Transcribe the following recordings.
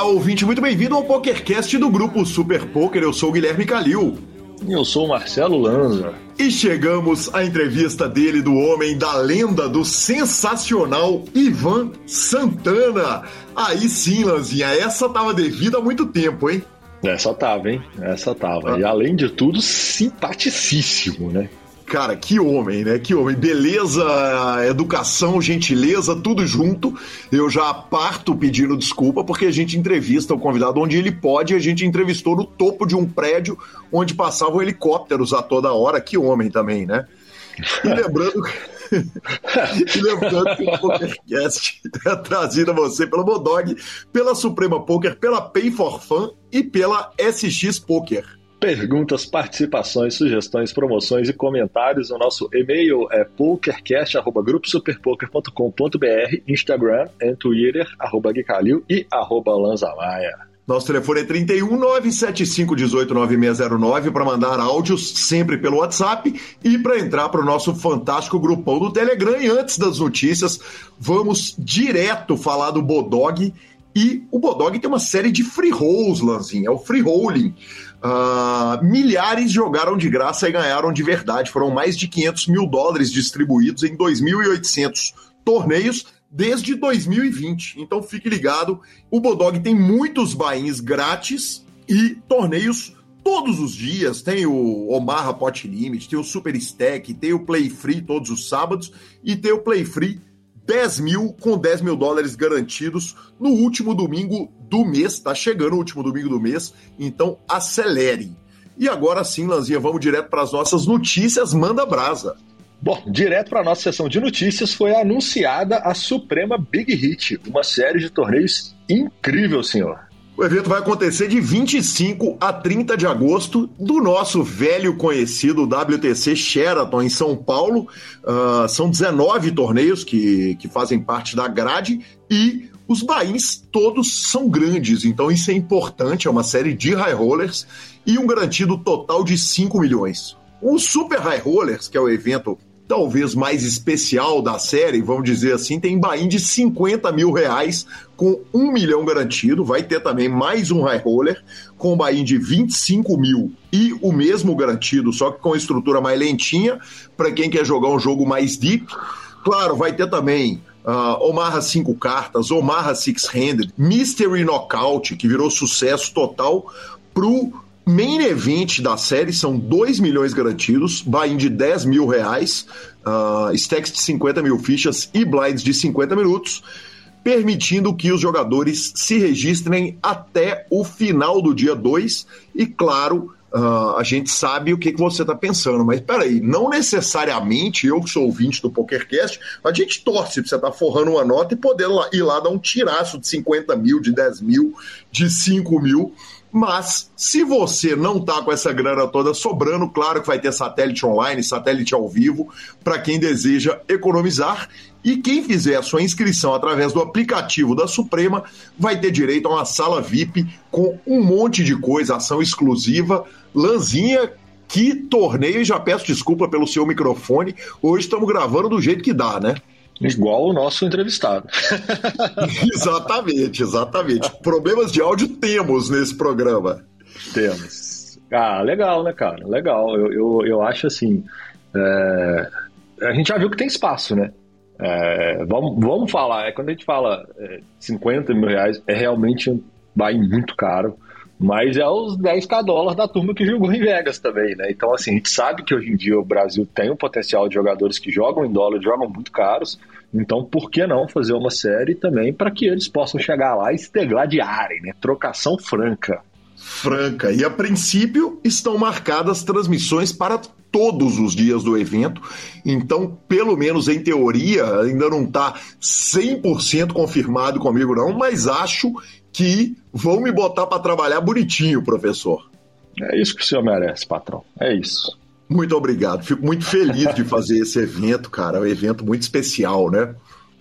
Olá, ouvinte, muito bem-vindo ao PokerCast do grupo Super Poker. Eu sou o Guilherme Calil. E eu sou o Marcelo Lanza. E chegamos à entrevista dele, do homem da lenda, do sensacional Ivan Santana. Aí sim, Lanzinha, essa tava devida há muito tempo, hein? Essa tava, hein? Essa tava. Ah. E além de tudo, simpaticíssimo, né? Cara, que homem, né? Que homem. Beleza, educação, gentileza, tudo junto. Eu já parto pedindo desculpa porque a gente entrevista o convidado onde ele pode. A gente entrevistou no topo de um prédio onde passavam helicópteros a toda hora. Que homem também, né? E lembrando. e lembrando que o PokerCast é trazido a você pela Bodog, pela Suprema Poker, pela Pay for Fun e pela SX Poker perguntas, participações, sugestões, promoções e comentários. O nosso e-mail é pokercast.gruposuperpoker.com.br, Instagram e Twitter, arroba Guicalil e arroba Lanzamaia. Nosso telefone é 31 975 18 9609 para mandar áudios sempre pelo WhatsApp e para entrar para o nosso fantástico grupão do Telegram. E antes das notícias, vamos direto falar do Bodog. E o Bodog tem uma série de free rolls, Lanzinha, é o free rolling. Uh, milhares jogaram de graça e ganharam de verdade. Foram mais de 500 mil dólares distribuídos em 2.800 torneios desde 2020. Então fique ligado, o Bodog tem muitos bains grátis e torneios todos os dias. Tem o Omaha Pot Limit, tem o Super Stack, tem o Play Free todos os sábados e tem o Play Free 10 mil com 10 mil dólares garantidos no último domingo do mês. Tá chegando o último domingo do mês, então acelere. E agora sim, Lanzinha, vamos direto para as nossas notícias. Manda brasa. Bom, direto para a nossa sessão de notícias foi anunciada a Suprema Big Hit, uma série de torneios incrível, senhor. O evento vai acontecer de 25 a 30 de agosto do nosso velho conhecido WTC Sheraton em São Paulo. Uh, são 19 torneios que, que fazem parte da grade e os bains todos são grandes, então isso é importante. É uma série de high rollers e um garantido total de 5 milhões. O Super High Rollers, que é o evento talvez mais especial da série, vamos dizer assim, tem bain de 50 mil reais com um milhão garantido. Vai ter também mais um high roller com bain de 25 mil e o mesmo garantido, só que com estrutura mais lentinha, para quem quer jogar um jogo mais deep. Claro, vai ter também Uh, Omaha 5 cartas, Omaha Six Handed, Mystery Knockout, que virou sucesso total pro Main event da série são 2 milhões garantidos, buy-in de 10 mil reais, uh, stacks de 50 mil fichas e blinds de 50 minutos, permitindo que os jogadores se registrem até o final do dia 2 e, claro, Uh, a gente sabe o que, que você está pensando, mas peraí, não necessariamente eu que sou ouvinte do PokerCast, a gente torce para você estar tá forrando uma nota e poder lá, ir lá dar um tiraço de 50 mil, de 10 mil, de 5 mil mas, se você não tá com essa grana toda sobrando, claro que vai ter satélite online, satélite ao vivo, para quem deseja economizar. E quem fizer a sua inscrição através do aplicativo da Suprema vai ter direito a uma sala VIP com um monte de coisa, ação exclusiva, lãzinha. Que torneio, e já peço desculpa pelo seu microfone. Hoje estamos gravando do jeito que dá, né? Igual o nosso entrevistado. exatamente, exatamente. Problemas de áudio temos nesse programa. Temos. Ah, legal, né, cara? Legal. Eu, eu, eu acho assim. É... A gente já viu que tem espaço, né? É... Vamos, vamos falar. É, quando a gente fala é, 50 mil reais, é realmente um buy muito caro. Mas é os 10k dólares da turma que jogou em Vegas também, né? Então, assim, a gente sabe que hoje em dia o Brasil tem um potencial de jogadores que jogam em dólar, jogam muito caros. Então, por que não fazer uma série também para que eles possam chegar lá e se degladiarem, né? Trocação franca. Franca. E a princípio estão marcadas transmissões para todos os dias do evento. Então, pelo menos em teoria, ainda não está 100% confirmado comigo, não, mas acho que vão me botar para trabalhar bonitinho, professor. É isso que o senhor merece, patrão. É isso. Muito obrigado. Fico muito feliz de fazer esse evento, cara. É um evento muito especial, né?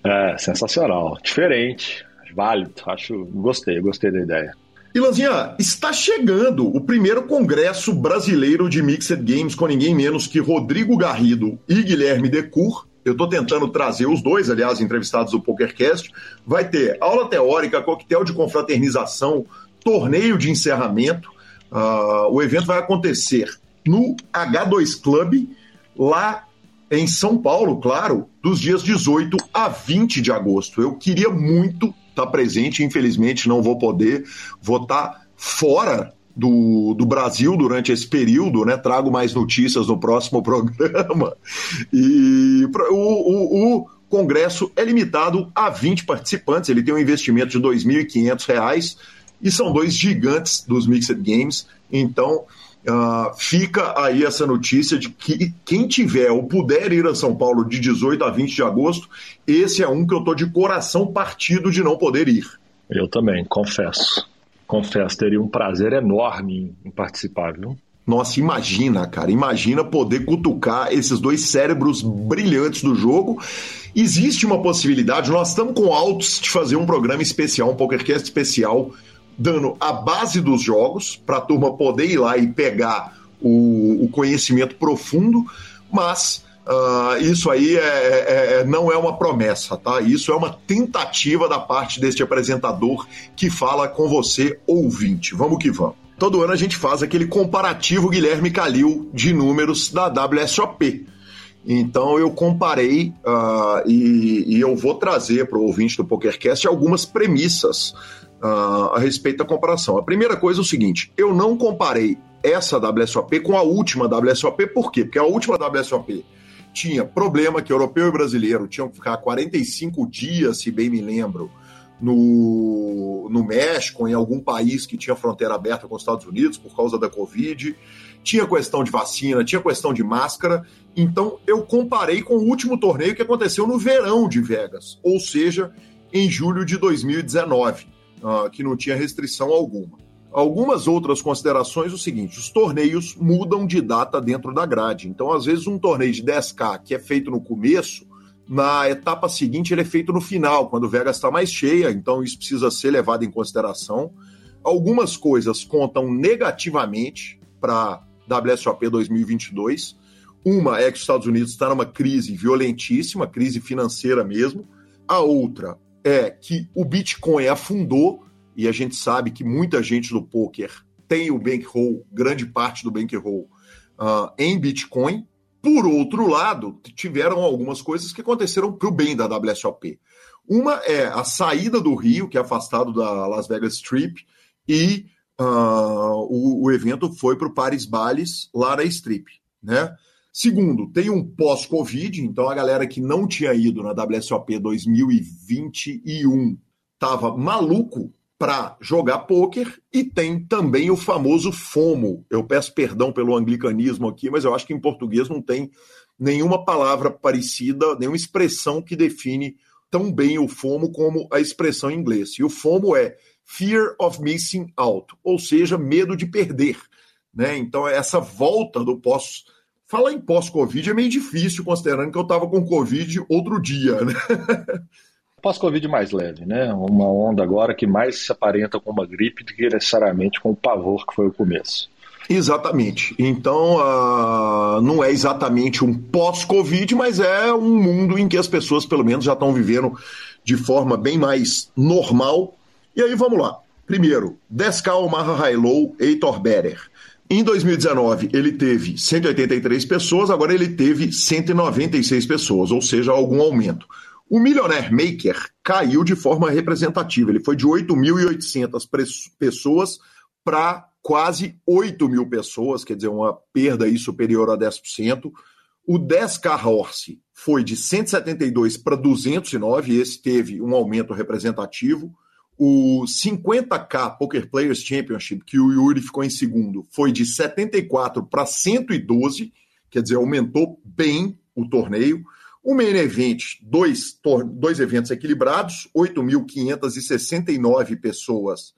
É, sensacional. Diferente, válido. Acho, gostei, gostei da ideia. Ilanzinha, está chegando o primeiro congresso brasileiro de Mixed Games com ninguém menos que Rodrigo Garrido e Guilherme Decur. eu estou tentando trazer os dois, aliás, entrevistados do PokerCast. Vai ter aula teórica, coquetel de confraternização, torneio de encerramento. Uh, o evento vai acontecer no H2 Club, lá em São Paulo, claro, dos dias 18 a 20 de agosto. Eu queria muito estar presente, infelizmente não vou poder, vou estar fora do, do Brasil durante esse período, né? Trago mais notícias no próximo programa. E o, o, o congresso é limitado a 20 participantes, ele tem um investimento de R$ 2.500 e são dois gigantes dos Mixed Games, então Uh, fica aí essa notícia de que quem tiver ou puder ir a São Paulo de 18 a 20 de agosto, esse é um que eu tô de coração partido de não poder ir. Eu também, confesso. Confesso, teria um prazer enorme em participar, viu? Nossa, imagina, cara, imagina poder cutucar esses dois cérebros brilhantes do jogo. Existe uma possibilidade, nós estamos com altos de fazer um programa especial, um PokerCast especial dando a base dos jogos para a turma poder ir lá e pegar o, o conhecimento profundo, mas uh, isso aí é, é, é, não é uma promessa, tá? Isso é uma tentativa da parte deste apresentador que fala com você, ouvinte. Vamos que vamos. Todo ano a gente faz aquele comparativo Guilherme Calil de números da WSOP. Então eu comparei uh, e, e, eu vou trazer para o ouvinte do PokerCast algumas premissas uh, a respeito da comparação. A primeira coisa é o seguinte: eu não comparei essa WSOP com a última WSOP, por quê? Porque a última WSOP tinha problema que europeu e brasileiro tinham que ficar 45 dias, se bem me lembro, no, no México, em algum país que tinha fronteira aberta com os Estados Unidos por causa da Covid. Tinha questão de vacina, tinha questão de máscara. Então eu comparei com o último torneio que aconteceu no verão de Vegas, ou seja, em julho de 2019 uh, que não tinha restrição alguma. Algumas outras considerações, o seguinte: os torneios mudam de data dentro da grade. Então, às vezes, um torneio de 10K que é feito no começo, na etapa seguinte ele é feito no final, quando o Vegas está mais cheia, então isso precisa ser levado em consideração. Algumas coisas contam negativamente para WSOP 2022. Uma é que os Estados Unidos está numa crise violentíssima, crise financeira mesmo. A outra é que o Bitcoin afundou e a gente sabe que muita gente do poker tem o bankroll, grande parte do bankroll uh, em Bitcoin. Por outro lado, tiveram algumas coisas que aconteceram para o bem da WSOP. Uma é a saída do Rio, que é afastado da Las Vegas Strip, e uh, o, o, evento foi para o Paris Bales, lá na Strip, né? Segundo, tem um pós-Covid, então a galera que não tinha ido na WSOP 2021 estava maluco para jogar pôquer e tem também o famoso FOMO. Eu peço perdão pelo anglicanismo aqui, mas eu acho que em português não tem nenhuma palavra parecida, nenhuma expressão que define tão bem o FOMO como a expressão em inglês. E o FOMO é Fear of Missing Out, ou seja, medo de perder. Né? Então, essa volta do pós Falar em pós-Covid é meio difícil, considerando que eu estava com Covid outro dia, né? Pós-Covid mais leve, né? Uma onda agora que mais se aparenta com uma gripe do que necessariamente com o pavor que foi o começo. Exatamente. Então, uh, não é exatamente um pós-Covid, mas é um mundo em que as pessoas, pelo menos, já estão vivendo de forma bem mais normal. E aí, vamos lá. Primeiro, 10K Omar High-Low, Heitor Better. Em 2019, ele teve 183 pessoas, agora ele teve 196 pessoas, ou seja, algum aumento. O Millionaire Maker caiu de forma representativa, ele foi de 8.800 pessoas para quase 8 mil pessoas, quer dizer, uma perda aí superior a 10%. O 10K Horse foi de 172 para 209, esse teve um aumento representativo. O 50K Poker Players Championship, que o Yuri ficou em segundo, foi de 74 para 112, quer dizer, aumentou bem o torneio. O Main Event, dois, dois eventos equilibrados, 8.569 pessoas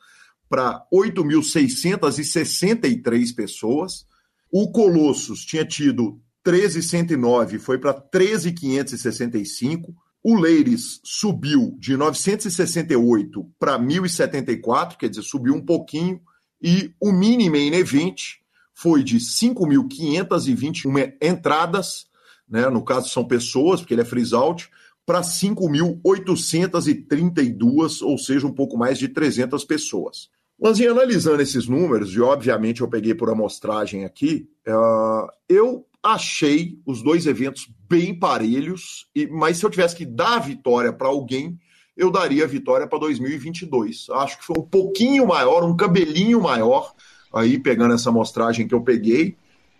para 8.663 pessoas. O Colossus tinha tido 13.109, foi para 13.565. O Leires subiu de 968 para 1074, quer dizer, subiu um pouquinho, e o mini main event foi de 5.521 entradas, né? No caso são pessoas, porque ele é freeze out, para 5.832, ou seja, um pouco mais de 300 pessoas. Mas em analisando esses números, e obviamente eu peguei por amostragem aqui, uh, eu achei os dois eventos bem parelhos, e, mas se eu tivesse que dar a vitória para alguém, eu daria a vitória para 2022. Acho que foi um pouquinho maior, um cabelinho maior, aí pegando essa amostragem que eu peguei.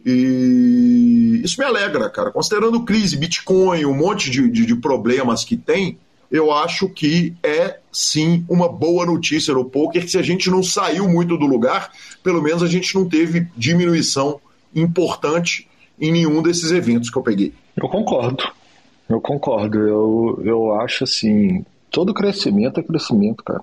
E isso me alegra, cara. Considerando crise, Bitcoin, um monte de, de, de problemas que tem, eu acho que é sim uma boa notícia no poker, que se a gente não saiu muito do lugar, pelo menos a gente não teve diminuição importante em nenhum desses eventos que eu peguei. Eu concordo. Eu concordo. Eu, eu acho assim, todo crescimento é crescimento, cara.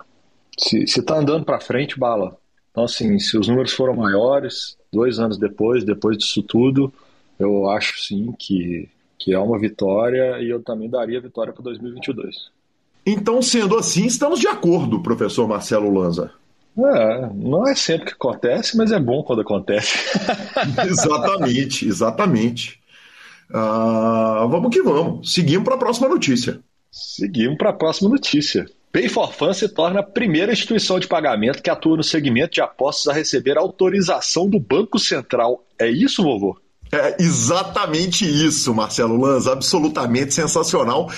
Se, se tá andando para frente, bala. Então, assim, se os números foram maiores, dois anos depois, depois disso tudo, eu acho sim que, que é uma vitória e eu também daria vitória para 2022. Então, sendo assim, estamos de acordo, professor Marcelo Lanza. É, não é sempre que acontece, mas é bom quando acontece. exatamente, exatamente. Uh, vamos que vamos. Seguimos para a próxima notícia. Seguimos para a próxima notícia. Pay for Fun se torna a primeira instituição de pagamento que atua no segmento de apostas a receber autorização do Banco Central. É isso, vovô? É exatamente isso, Marcelo Lanza. Absolutamente sensacional.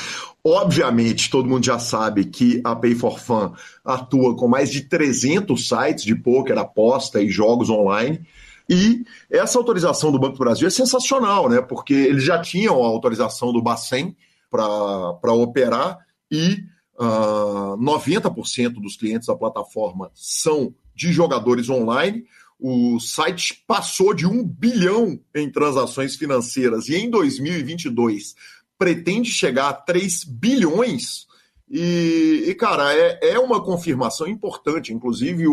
Obviamente, todo mundo já sabe que a Pay for Fun atua com mais de 300 sites de poker, aposta e jogos online. E essa autorização do Banco do Brasil é sensacional, né? Porque eles já tinham a autorização do Bacen para operar e uh, ah, 90% dos clientes da plataforma são de jogadores online. O site passou de um bilhão em transações financeiras e em 2022 pretende chegar a 3 bilhões. E, e cara, é, é uma confirmação importante. Inclusive, o,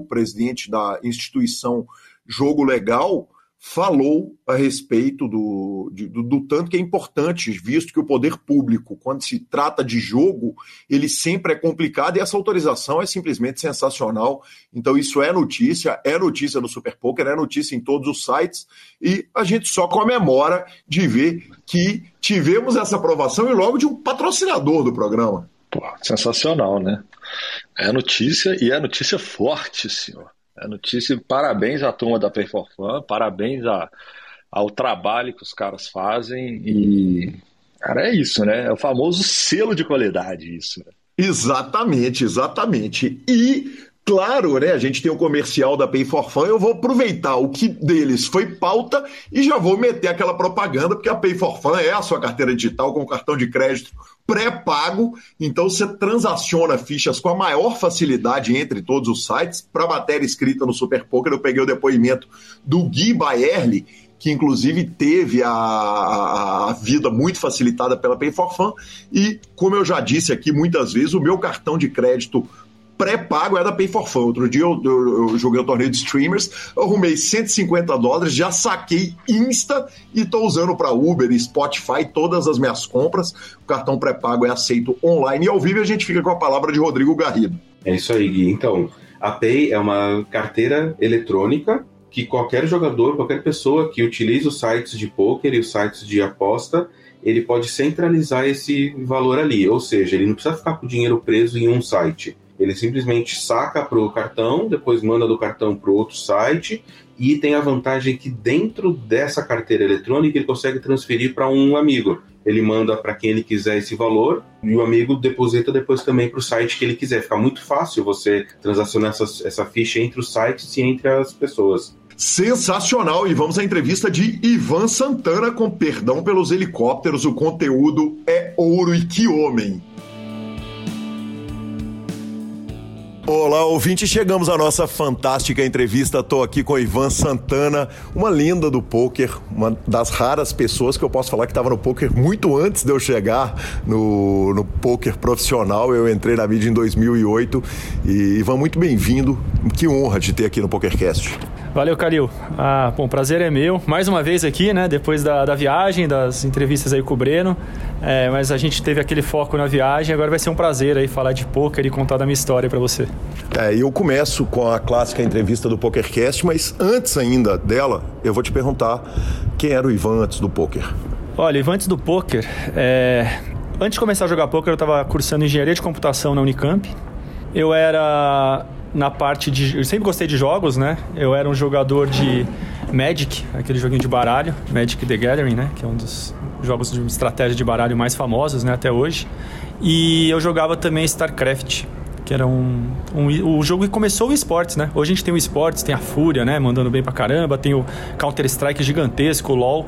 o presidente da instituição Jogo Legal falou a respeito do, de, do, do, tanto que é importante, visto que o poder público, quando se trata de jogo, ele sempre é complicado e essa autorização é simplesmente sensacional. Então, isso é notícia, é notícia no Super Poker, é notícia em todos os sites e a gente só comemora de ver que tivemos essa aprovação e logo de um patrocinador do programa. Pô, sensacional, né? É notícia e é notícia forte, senhor. É notícia, parabéns à turma da Pay for Fun, parabéns a, ao trabalho que os caras fazem e, cara, é isso, né? É o famoso selo de qualidade, isso. Né? Exatamente, exatamente. E Claro, né? A gente tem o comercial da Pay for Fun. Eu vou aproveitar o que deles foi pauta e já vou meter aquela propaganda, porque a Pay for Fun é a sua carteira digital com cartão de crédito pré-pago. Então você transaciona fichas com a maior facilidade entre todos os sites. Para matéria escrita no Super Poker, eu peguei o depoimento do Gui Baerli, que inclusive teve a, a, vida muito facilitada pela Pay for Fun. E, como eu já disse aqui muitas vezes, o meu cartão de crédito pré-pago é da Pay for Fun. Outro dia eu, eu, eu joguei um torneio de streamers, arrumei 150 dólares, já saquei Insta e estou usando para Uber Spotify todas as minhas compras. O cartão pré-pago é aceito online e ao vivo a gente fica com a palavra de Rodrigo Garrido. É isso aí, Gui. Então, a Pay é uma carteira eletrônica que qualquer jogador, qualquer pessoa que utilize os sites de poker e os sites de aposta, ele pode centralizar esse valor ali. Ou seja, ele não precisa ficar com o dinheiro preso em um site ele simplesmente saca para o cartão, depois manda do cartão para outro site e tem a vantagem que dentro dessa carteira eletrônica ele consegue transferir para um amigo. Ele manda para quem ele quiser esse valor e o amigo deposita depois também para o site que ele quiser. Fica muito fácil você transacionar essa, essa ficha entre os sites e entre as pessoas. Sensacional! E vamos à entrevista de Ivan Santana com perdão pelos helicópteros. O conteúdo é ouro e que homem! Olá, ouvinte, chegamos à nossa fantástica entrevista. Estou aqui com Ivan Santana, uma lenda do poker, uma das raras pessoas que eu posso falar que estava no poker muito antes de eu chegar no, no poker profissional. Eu entrei na mídia em 2008 e Ivan, muito bem-vindo. Que honra de ter aqui no PokerCast. Valeu, Calil. Ah, bom, prazer é meu. Mais uma vez aqui, né? Depois da, da viagem, das entrevistas aí com o Breno. É, mas a gente teve aquele foco na viagem. Agora vai ser um prazer aí falar de poker e contar da minha história para você. É, eu começo com a clássica entrevista do PokerCast, mas antes ainda dela, eu vou te perguntar quem era o Ivan antes do poker. Olha, antes do poker, é... antes de começar a jogar poker, eu estava cursando engenharia de computação na Unicamp. Eu era na parte de. Eu sempre gostei de jogos, né? Eu era um jogador de Magic, aquele joguinho de baralho, Magic the Gathering, né? Que é um dos jogos de estratégia de baralho mais famosos, né? Até hoje. E eu jogava também StarCraft, que era um, um, o jogo que começou o esportes, né? Hoje a gente tem o esportes, tem a Fúria, né? Mandando bem pra caramba, tem o Counter-Strike gigantesco, o LoL.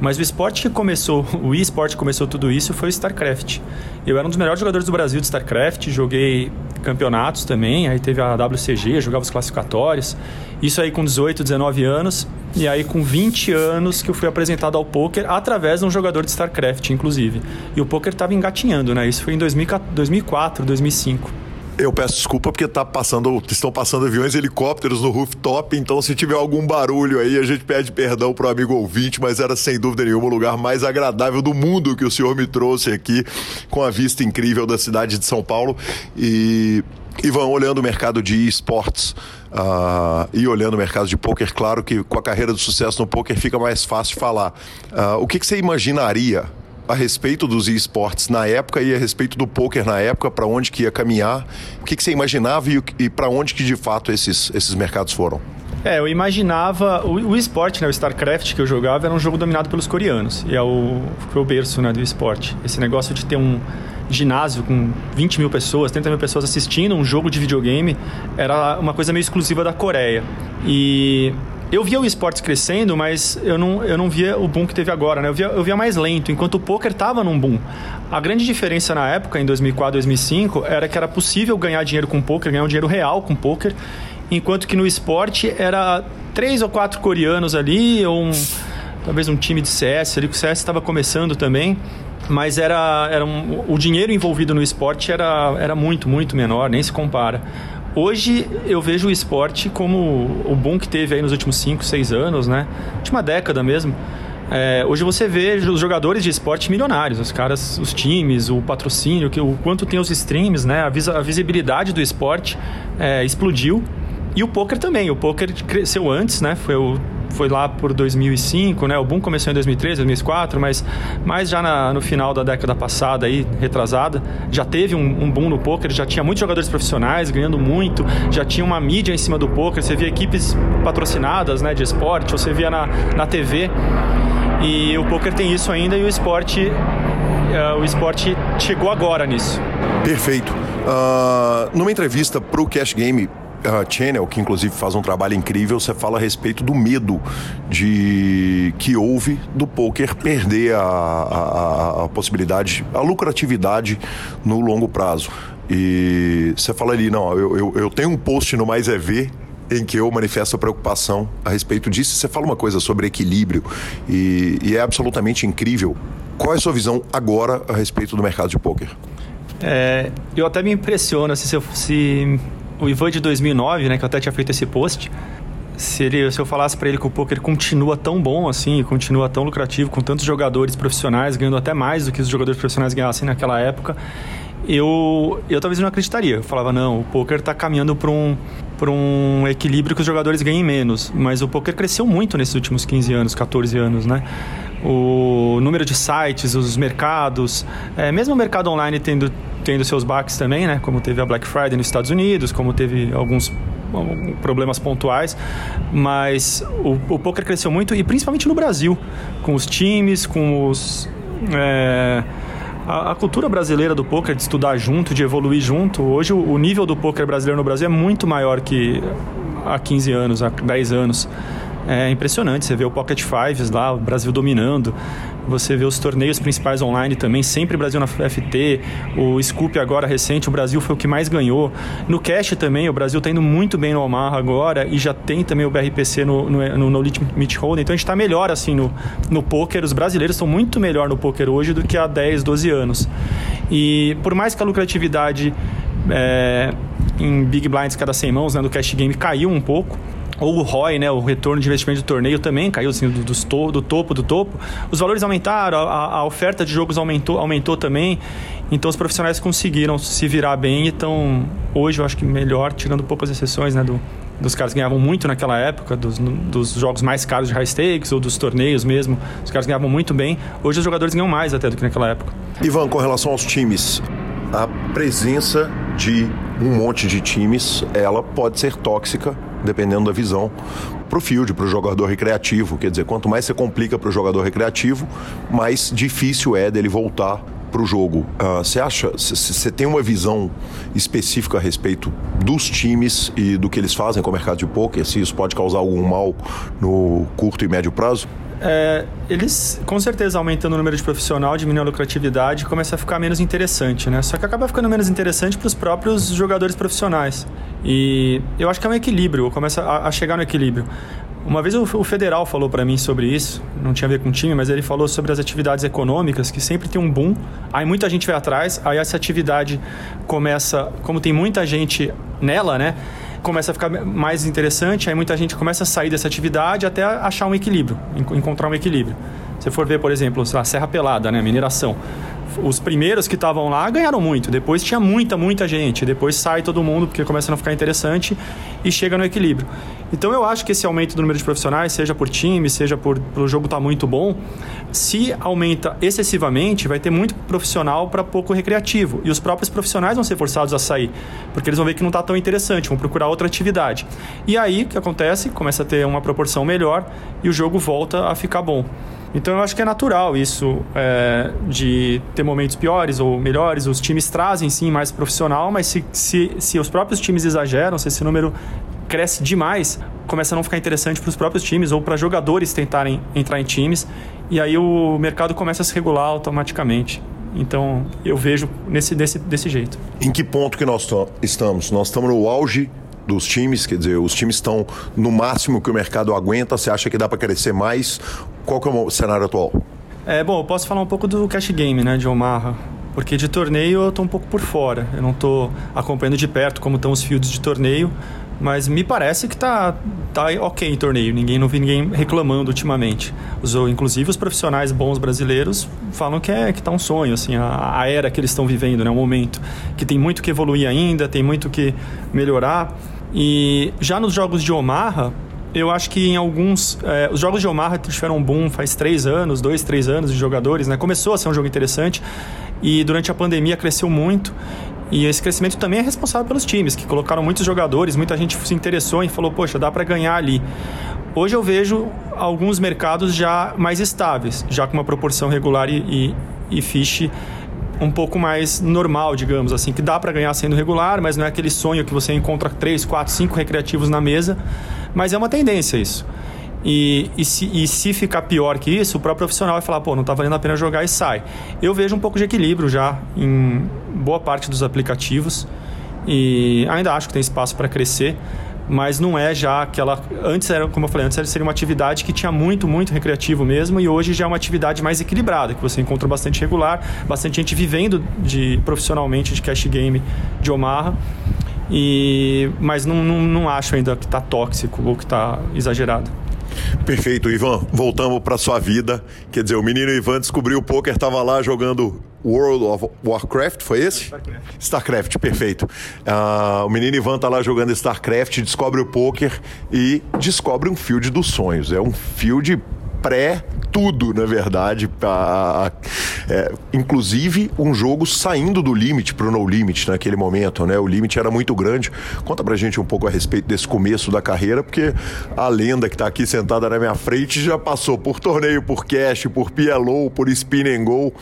Mas o esporte que começou, o esporte começou tudo isso foi o StarCraft. Eu era um dos melhores jogadores do Brasil de StarCraft, joguei campeonatos também, aí teve a WCG, jogava os classificatórios. Isso aí com 18, 19 anos. E aí com 20 anos que eu fui apresentado ao poker através de um jogador de StarCraft, inclusive. E o poker estava engatinhando, né? Isso foi em 2004, 2005. Eu peço desculpa porque tá passando, estão passando aviões helicópteros no rooftop, então se tiver algum barulho aí, a gente pede perdão pro amigo ouvinte, mas era sem dúvida nenhuma o lugar mais agradável do mundo que o senhor me trouxe aqui, com a vista incrível da cidade de São Paulo. E Ivan, olhando o mercado de esportes uh, e olhando o mercado de poker, claro que com a carreira de sucesso no poker fica mais fácil falar. Uh, o que, que você imaginaria a respeito dos esportes na época e a respeito do poker na época, para onde que ia caminhar, o que, que você imaginava e, e para onde que de fato esses, esses mercados foram? É, eu imaginava. O, o esporte, né, o StarCraft que eu jogava, era um jogo dominado pelos coreanos. E é o, foi o berço né, do esporte. Esse negócio de ter um ginásio com 20 mil pessoas, 30 mil pessoas assistindo um jogo de videogame era uma coisa meio exclusiva da Coreia. E eu via o esportes crescendo, mas eu não, eu não via o boom que teve agora, né? Eu via, eu via mais lento, enquanto o poker estava num boom. A grande diferença na época, em 2004, 2005, era que era possível ganhar dinheiro com poker, ganhar um dinheiro real com poker, enquanto que no esporte era três ou quatro coreanos ali, ou um, talvez um time de CS ali, que o CS estava começando também mas era, era um, o dinheiro envolvido no esporte era, era muito, muito menor, nem se compara. Hoje eu vejo o esporte como o boom que teve aí nos últimos 5, 6 anos, né? Última década mesmo. É, hoje você vê os jogadores de esporte milionários, os caras, os times, o patrocínio, o quanto tem os streams, né? A, vis a visibilidade do esporte é, explodiu. E o poker também. O poker cresceu antes, né? Foi o foi lá por 2005, né? O boom começou em 2003, 2004, mas, mas já na, no final da década passada, aí, retrasada, já teve um, um, boom no poker, já tinha muitos jogadores profissionais ganhando muito, já tinha uma mídia em cima do poker, você via equipes patrocinadas, né, de esporte, você via na, na TV. E o poker tem isso ainda e o esporte uh, o esporte chegou agora nisso. Perfeito. Uh, numa entrevista para o Cash Game Channel, que inclusive faz um trabalho incrível, você fala a respeito do medo de que houve do poker perder a, a, a possibilidade, a lucratividade no longo prazo. E você fala ali, não, eu, eu, eu tenho um post no Mais É Ver em que eu manifesto preocupação a respeito disso. Você fala uma coisa sobre equilíbrio e, e é absolutamente incrível. Qual é a sua visão agora a respeito do mercado de poker? É, eu até me impressiono se, se o Ivan de 2009, né, que eu até tinha feito esse post, se, ele, se eu falasse para ele que o poker continua tão bom assim, continua tão lucrativo, com tantos jogadores profissionais ganhando até mais do que os jogadores profissionais ganhassem naquela época, eu, eu talvez não acreditaria. Eu falava, não, o poker está caminhando para um, um equilíbrio que os jogadores ganhem menos. Mas o poker cresceu muito nesses últimos 15 anos, 14 anos, né? O número de sites, os mercados, é, mesmo o mercado online tendo tendo seus baques também, né? Como teve a Black Friday nos Estados Unidos, como teve alguns problemas pontuais, mas o, o poker cresceu muito e principalmente no Brasil, com os times, com os é, a, a, cultura brasileira do poker de estudar junto, de evoluir junto. Hoje o, o nível do poker brasileiro no Brasil é muito maior que há 15 anos, há 10 anos. É impressionante, você vê o Pocket Fives lá, o Brasil dominando. Você vê os torneios principais online também, sempre Brasil na FT. O Scoop agora recente, o Brasil foi o que mais ganhou. No Cash também, o Brasil está indo muito bem no Omaha agora e já tem também o BRPC no, no, no, no Hold'em. Então a gente está melhor assim no, no poker. Os brasileiros estão muito melhor no poker hoje do que há 10, 12 anos. E por mais que a lucratividade é, em Big Blinds cada 100 mãos né, do Cash Game caiu um pouco, ou o ROI, né, o retorno de investimento do torneio também caiu assim, do, do, do topo do topo. Os valores aumentaram, a, a, oferta de jogos aumentou, aumentou também. Então os profissionais conseguiram se virar bem e estão hoje eu acho que melhor, tirando poucas exceções, né, do, dos caras que ganhavam muito naquela época, dos, dos jogos mais caros de high stakes ou dos torneios mesmo. Os caras ganhavam muito bem. Hoje os jogadores ganham mais até do que naquela época. Ivan, com relação aos times, a presença de um monte de times, ela pode ser tóxica, dependendo da visão, para o field, para o jogador recreativo. Quer dizer, quanto mais você complica para o jogador recreativo, mais difícil é dele voltar para o jogo. Uh, você acha, você tem uma visão específica a respeito dos times e do que eles fazem com o mercado de poker? Se isso pode causar algum mal no curto e médio prazo? É, eles, com certeza, aumentando o número de profissional, diminuindo a lucratividade, começa a ficar menos interessante, né? Só que acaba ficando menos interessante para os próprios jogadores profissionais. E eu acho que é um equilíbrio, começa a, a chegar no equilíbrio. Uma vez o, o Federal falou para mim sobre isso, não tinha a ver com time, mas ele falou sobre as atividades econômicas, que sempre tem um boom, aí muita gente vai atrás, aí essa atividade começa, como tem muita gente nela, né? Começa a ficar mais interessante, aí muita gente começa a sair dessa atividade até achar um equilíbrio, encontrar um equilíbrio. Se for ver, por exemplo, a Serra Pelada, né, mineração os primeiros que estavam lá ganharam muito. Depois tinha muita, muita gente. Depois sai todo mundo porque começa a não ficar interessante e chega no equilíbrio. Então eu acho que esse aumento do número de profissionais, seja por time, seja por o jogo estar tá muito bom, se aumenta excessivamente, vai ter muito profissional para pouco recreativo. E os próprios profissionais vão ser forçados a sair, porque eles vão ver que não está tão interessante, vão procurar outra atividade. E aí o que acontece? Começa a ter uma proporção melhor e o jogo volta a ficar bom. Então eu acho que é natural isso é, de ter momentos piores ou melhores. Os times trazem sim mais profissional, mas se, se, se os próprios times exageram, se esse número cresce demais, começa a não ficar interessante para os próprios times ou para jogadores tentarem entrar em times. E aí o mercado começa a se regular automaticamente. Então eu vejo nesse, desse, desse jeito. Em que ponto que nós estamos? Nós estamos no auge dos times, quer dizer, os times estão no máximo que o mercado aguenta, você acha que dá para crescer mais? Qual que é o cenário atual? É, bom, eu posso falar um pouco do cash game, né, de Omaha, porque de torneio eu estou um pouco por fora, eu não estou acompanhando de perto como estão os fields de torneio, mas me parece que tá, tá ok em torneio. Ninguém não vi ninguém reclamando ultimamente. Os, inclusive os profissionais bons brasileiros falam que é que tá um sonho, assim, a, a era que eles estão vivendo, né, o momento que tem muito que evoluir ainda, tem muito que melhorar. E já nos jogos de Omaha, eu acho que em alguns. É, os jogos de Omaha tiveram um boom faz três anos, dois, três anos de jogadores, né? Começou a ser um jogo interessante e durante a pandemia cresceu muito. E esse crescimento também é responsável pelos times, que colocaram muitos jogadores, muita gente se interessou e falou, poxa, dá para ganhar ali. Hoje eu vejo alguns mercados já mais estáveis, já com uma proporção regular e, e, e fiche um pouco mais normal, digamos assim, que dá para ganhar sendo regular, mas não é aquele sonho que você encontra três, quatro, cinco recreativos na mesa, mas é uma tendência isso. E, e, se, e se ficar pior que isso, o próprio profissional vai falar, pô, não está valendo a pena jogar e sai. Eu vejo um pouco de equilíbrio já em boa parte dos aplicativos e ainda acho que tem espaço para crescer, mas não é já aquela. Antes era, como eu falei, antes seria uma atividade que tinha muito, muito recreativo mesmo, e hoje já é uma atividade mais equilibrada, que você encontra bastante regular, bastante gente vivendo de profissionalmente de cash game de Omaha. E, mas não, não, não acho ainda que está tóxico ou que está exagerado. Perfeito, Ivan. Voltamos para sua vida. Quer dizer, o menino Ivan descobriu o poker, estava lá jogando World of Warcraft, foi esse? Starcraft. Starcraft, perfeito. Uh, o menino Ivan tá lá jogando Starcraft, descobre o poker e descobre um field dos sonhos. É um field pré tudo, na verdade. A, a, é, inclusive um jogo saindo do limite para o no limit naquele momento, né? O limite era muito grande. Conta pra gente um pouco a respeito desse começo da carreira, porque a lenda que está aqui sentada na minha frente já passou por torneio, por cash, por PLO, por spin and go.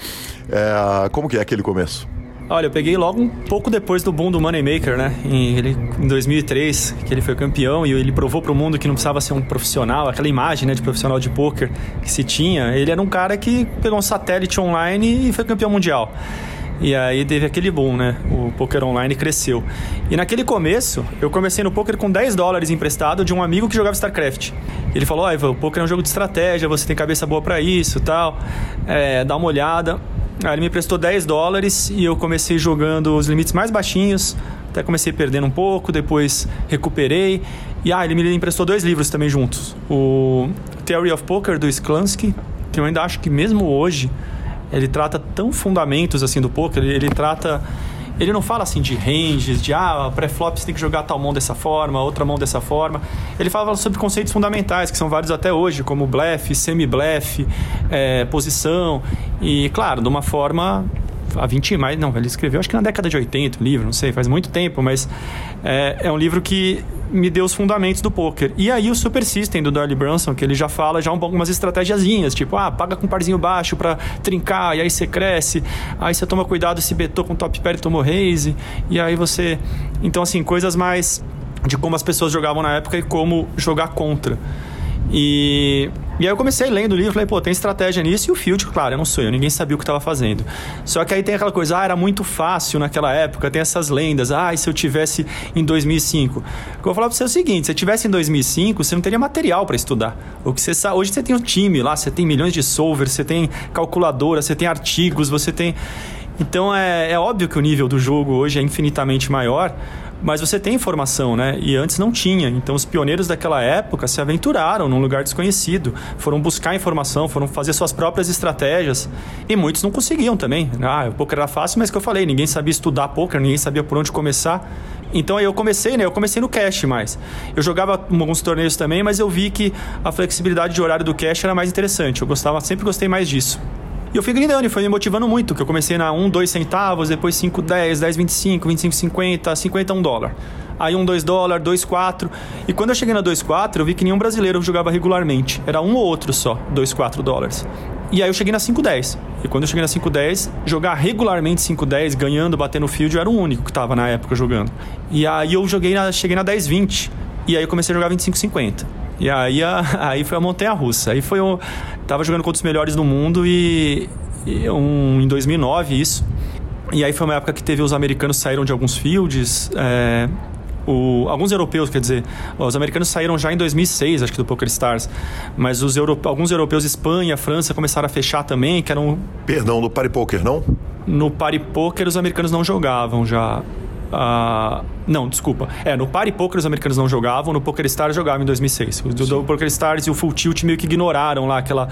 É, como que é aquele começo? Olha, eu peguei logo um pouco depois do boom do Moneymaker, né? Em, ele, em 2003, que ele foi campeão e ele provou para o mundo que não precisava ser um profissional, aquela imagem né, de profissional de poker que se tinha. Ele era um cara que pegou um satélite online e foi campeão mundial. E aí teve aquele boom, né? O poker online cresceu. E naquele começo, eu comecei no poker com 10 dólares emprestado de um amigo que jogava StarCraft. Ele falou: Ó, oh, o poker é um jogo de estratégia, você tem cabeça boa para isso tal. É, dá uma olhada. Aí ele me prestou 10 dólares e eu comecei jogando os limites mais baixinhos. Até comecei perdendo um pouco, depois recuperei. E ah, ele me emprestou dois livros também juntos. O Theory of Poker, do Sklansky, que eu ainda acho que mesmo hoje ele trata tão fundamentos assim do poker, ele, ele trata ele não fala assim de ranges, de ah, pré-flop você tem que jogar tal mão dessa forma, outra mão dessa forma. Ele fala sobre conceitos fundamentais, que são vários até hoje, como blefe, semi-blefe, é, posição. E, claro, de uma forma há 20 mais. Não, ele escreveu acho que na década de 80 o livro, não sei, faz muito tempo, mas é, é um livro que me deu os fundamentos do poker. E aí o Super System do Darley Brunson, que ele já fala já algumas estratégiazinhas, tipo, ah, paga com um parzinho baixo para trincar, e aí você cresce, aí você toma cuidado se betou com top pair e tomou raise, e aí você... Então, assim, coisas mais de como as pessoas jogavam na época e como jogar contra. E, e aí eu comecei lendo o livro, falei, pô, tem estratégia nisso. E o Field, claro, eu não sou eu, ninguém sabia o que estava fazendo. Só que aí tem aquela coisa, ah, era muito fácil naquela época, tem essas lendas, ah, e se eu tivesse em 2005? O que eu vou falar para você é o seguinte, se eu tivesse em 2005, você não teria material para estudar. O que você sabe, hoje você tem um time lá, você tem milhões de solvers, você tem calculadora, você tem artigos, você tem... Então é, é óbvio que o nível do jogo hoje é infinitamente maior, mas você tem informação, né? E antes não tinha. Então os pioneiros daquela época se aventuraram num lugar desconhecido, foram buscar informação, foram fazer suas próprias estratégias. E muitos não conseguiam também. Ah, o poker era fácil, mas que eu falei, ninguém sabia estudar poker, ninguém sabia por onde começar. Então aí eu comecei, né? Eu comecei no cash mais. Eu jogava alguns torneios também, mas eu vi que a flexibilidade de horário do cash era mais interessante. Eu gostava, sempre gostei mais disso. E eu fui grindando e foi me motivando muito, que eu comecei na 1, 2 centavos, depois 5, 10, 10, 25, 25, 50, 50, 1 dólar. Aí 1, 2 dólar, 2, 4. E quando eu cheguei na 2, 4, eu vi que nenhum brasileiro jogava regularmente. Era um ou outro só, 2, 4 dólares. E aí eu cheguei na 510. E quando eu cheguei na 510, jogar regularmente 510, ganhando, batendo field, eu era o único que estava na época jogando. E aí eu joguei na, cheguei na 1020. E aí eu comecei a jogar 2550. E aí, a, aí foi a montanha russa. Aí foi um, tava jogando contra os melhores do mundo e, e um, em 2009 isso. E aí foi uma época que teve os americanos saíram de alguns fields, é, o, alguns europeus, quer dizer, os americanos saíram já em 2006, acho que do Poker Stars, mas os alguns europeus, Espanha, França, começaram a fechar também, que eram... Perdão, no Party Poker, não? No Party Poker os americanos não jogavam já. Uh, não, desculpa. É, no Party Poker os americanos não jogavam, no Poker Stars jogavam em 2006. O do Poker Stars e o Full Tilt meio que ignoraram lá aquela...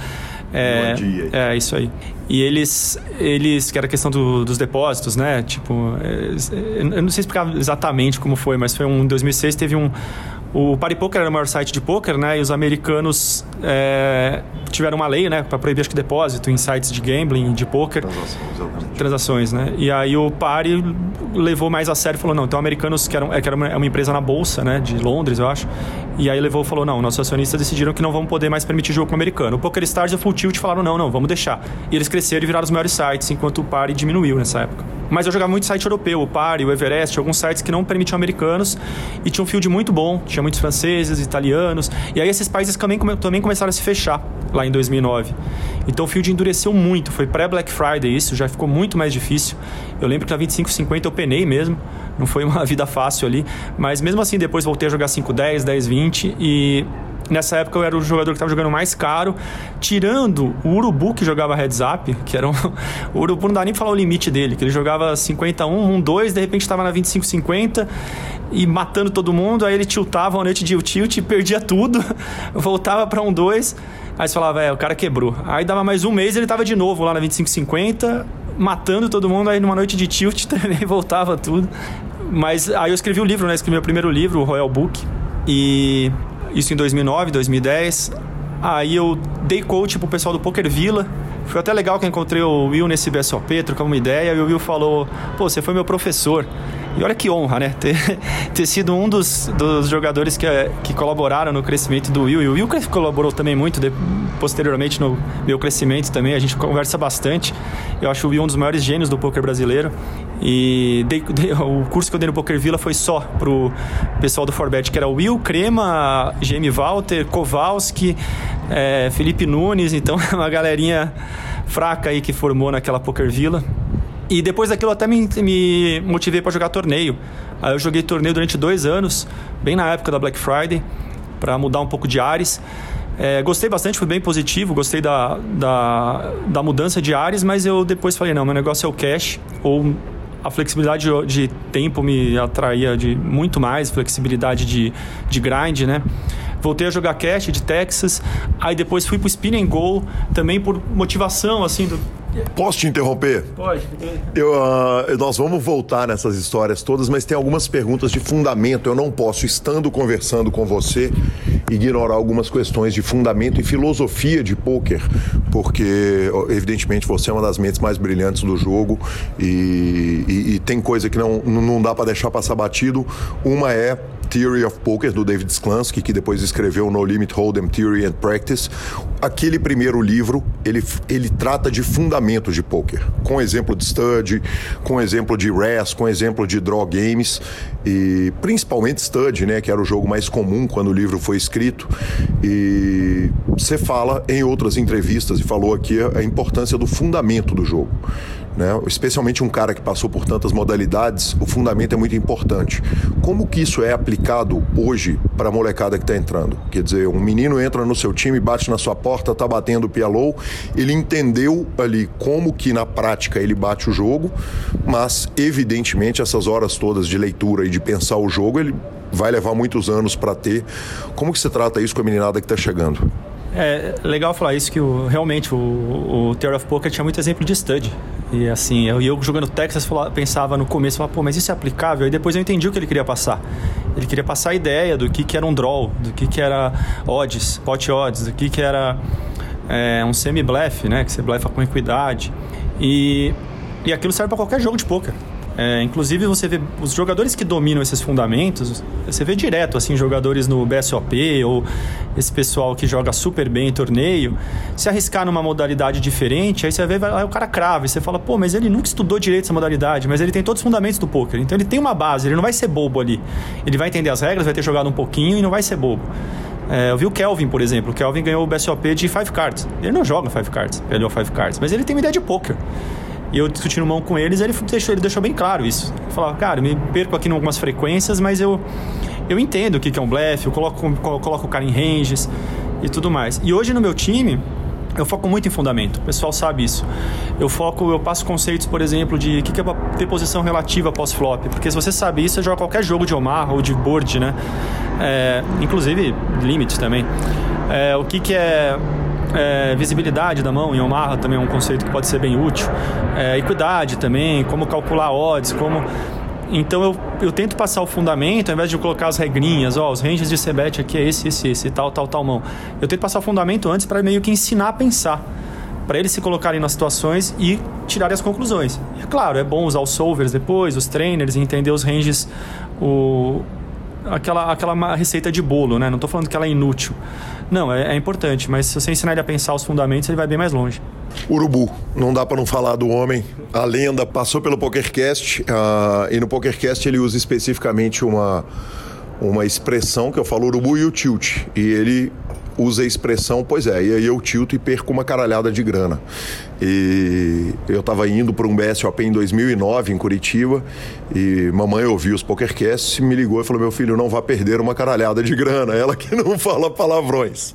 É, é, isso aí. E eles, eles que era a questão do, dos depósitos, né? Tipo, é, eu não sei explicar exatamente como foi, mas foi um... Em 2006 teve um o PariPoker era o maior site de poker, né? E os americanos é, tiveram uma lei, né? Para proibir, acho que, depósito em sites de gambling, de poker. Transações, Transações, né? E aí o Pari levou mais a sério e falou, não, então americanos, que, eram, é, que era uma, é uma empresa na Bolsa, né? De Londres, eu acho. E aí levou e falou, não, nossos acionistas decidiram que não vão poder mais permitir jogo americano. O Poker Stars e o Full Tilt falaram, não, não, vamos deixar. E eles cresceram e viraram os maiores sites, enquanto o Pari diminuiu nessa época. Mas eu jogava muito site europeu, o Pari, o Everest, alguns sites que não permitiam americanos e tinha um field muito bom, tinha muitos franceses, italianos. E aí esses países também, também começaram a se fechar lá em 2009. Então o field endureceu muito, foi pré-Black Friday isso, já ficou muito mais difícil. Eu lembro que na 2550 eu penei mesmo, não foi uma vida fácil ali, mas mesmo assim depois voltei a jogar 510, 1020 e Nessa época eu era o jogador que estava jogando mais caro, tirando o Urubu que jogava heads up, que era um... o Urubu não dá nem pra falar o limite dele, que ele jogava 51, 1, 2, de repente estava na 25, 50 e matando todo mundo, aí ele tiltava a noite de tilt, perdia tudo, voltava para um 2, aí você falava, é, o cara quebrou. Aí dava mais um mês ele estava de novo lá na 25, 50, matando todo mundo, aí numa noite de tilt também voltava tudo. Mas aí eu escrevi o um livro, né? Escrevi meu primeiro livro, o Royal Book, e isso em 2009, 2010. Aí eu dei coach pro pessoal do Poker Villa. Foi até legal que eu encontrei o Will nesse BSOP, trocamos uma ideia, e o Will falou: pô, você foi meu professor. E olha que honra, né? Ter, ter sido um dos, dos jogadores que, que colaboraram no crescimento do Will. E o Will colaborou também muito de, posteriormente no meu crescimento também. A gente conversa bastante. Eu acho o Will um dos maiores gênios do poker brasileiro. E dei, dei, o curso que eu dei no Poker Villa foi só pro pessoal do Forbet, que era Will, Crema, GM Walter, Kowalski, é, Felipe Nunes. Então, uma galerinha fraca aí que formou naquela Poker Villa. E depois daquilo até me, me motivei para jogar torneio. Aí eu joguei torneio durante dois anos, bem na época da Black Friday, para mudar um pouco de ares. É, gostei bastante, foi bem positivo, gostei da, da, da mudança de ares, mas eu depois falei, não, meu negócio é o cash, ou a flexibilidade de, tempo me atraía de muito mais, flexibilidade de, de grind, né? Voltei a jogar cash de Texas, aí depois fui pro Spin and Go, também por motivação, assim, do, Posso te interromper? Pode. Eu, uh, nós vamos voltar nessas histórias todas, mas tem algumas perguntas de fundamento. Eu não posso, estando conversando com você, ignorar algumas questões de fundamento e filosofia de pôquer, porque, evidentemente, você é uma das mentes mais brilhantes do jogo e, e, e tem coisa que não, não dá para deixar passar batido. Uma é Theory of Poker, do David Sklansky, que depois escreveu No Limit Hold'em Theory and Practice. Aquele primeiro livro, ele, ele trata de fundamentos de poker, com exemplo de stud, com exemplo de res, com exemplo de draw games, e principalmente stud, né, que era o jogo mais comum quando o livro foi escrito. E você fala em outras entrevistas, e falou aqui a importância do fundamento do jogo né? especialmente um cara que passou por tantas modalidades, o fundamento é muito importante. Como que isso é aplicado hoje para a molecada que está entrando? Quer dizer, um menino entra no seu time, bate na sua porta, está batendo o PLO, ele entendeu ali como que na prática ele bate o jogo, mas evidentemente essas horas todas de leitura e de pensar o jogo, ele vai levar muitos anos para ter. Como que você trata isso com a meninada que está chegando? É legal falar isso, que o, realmente o, o Theory of Poker tinha muito exemplo de stud. E assim, eu, eu jogando Texas pensava no começo, falava, pô, mas isso é aplicável? E depois eu entendi o que ele queria passar. Ele queria passar a ideia do que, que era um draw, do que, que era odds, pot odds, do que, que era é, um semi-blefe, né? Que você blefa com equidade. E, e aquilo serve para qualquer jogo de poker. É, inclusive, você vê os jogadores que dominam esses fundamentos, você vê direto, assim, jogadores no BSOP ou esse pessoal que joga super bem em torneio, se arriscar numa modalidade diferente, aí você vê, o cara crava e você fala, pô, mas ele nunca estudou direito essa modalidade, mas ele tem todos os fundamentos do poker, então ele tem uma base, ele não vai ser bobo ali. Ele vai entender as regras, vai ter jogado um pouquinho e não vai ser bobo. É, eu vi o Kelvin, por exemplo. O Kelvin ganhou o BSOP de 5 cards. Ele não joga 5 cards, perdeu 5 cards, mas ele tem uma ideia de poker. E eu discutindo mão com eles, ele deixou, ele deixou bem claro isso. Ele falava, cara, eu me perco aqui em algumas frequências, mas eu, eu entendo o que é um blefe, eu coloco, coloco o cara em ranges e tudo mais. E hoje no meu time, eu foco muito em fundamento, o pessoal sabe isso. Eu foco, eu passo conceitos, por exemplo, de o que é ter posição relativa pós-flop. Porque se você sabe isso, você joga qualquer jogo de Omar ou de board, né? É, inclusive limits também. É, o que, que é é, visibilidade da mão em Omaha também é um conceito que pode ser bem útil. É, equidade também, como calcular odds, como... Então eu, eu tento passar o fundamento, ao invés de colocar as regrinhas, ó, os ranges de CBET aqui é esse, esse, esse, tal, tal, tal mão. Eu tento passar o fundamento antes para meio que ensinar a pensar. Para eles se colocarem nas situações e tirarem as conclusões. E, é claro, é bom usar os solvers depois, os trainers, entender os ranges, o, aquela, aquela receita de bolo, né? Não estou falando que ela é inútil. Não, é, é, importante, mas se você ensinar ele a pensar os fundamentos, ele vai bem mais longe. Urubu, não dá para não falar do homem. A lenda passou pelo PokerCast uh, e no PokerCast ele usa especificamente uma, uma expressão que eu falo urubu e o tilt. E ele usa a expressão, pois é, e aí eu tilto e perco uma caralhada de grana. E eu estava indo para um BSOP em 2009 em Curitiba e mamãe ouviu os PokerCasts e me ligou e falou: Meu filho, não vá perder uma caralhada de grana. Ela que não fala palavrões.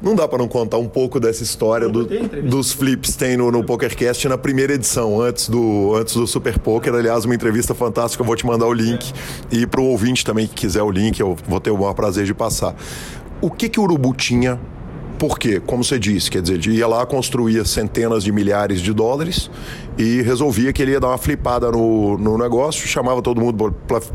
Não dá para não contar um pouco dessa história do, dos flips tem no, no PokerCast na primeira edição, antes do, antes do Super Poker. Aliás, uma entrevista fantástica, eu vou te mandar o link. E para o ouvinte também que quiser o link, eu vou ter o maior prazer de passar. O que, que o Urubu tinha por quê? Como você disse, quer dizer, ia lá, construía centenas de milhares de dólares e resolvia que ele ia dar uma flipada no, no negócio, chamava todo mundo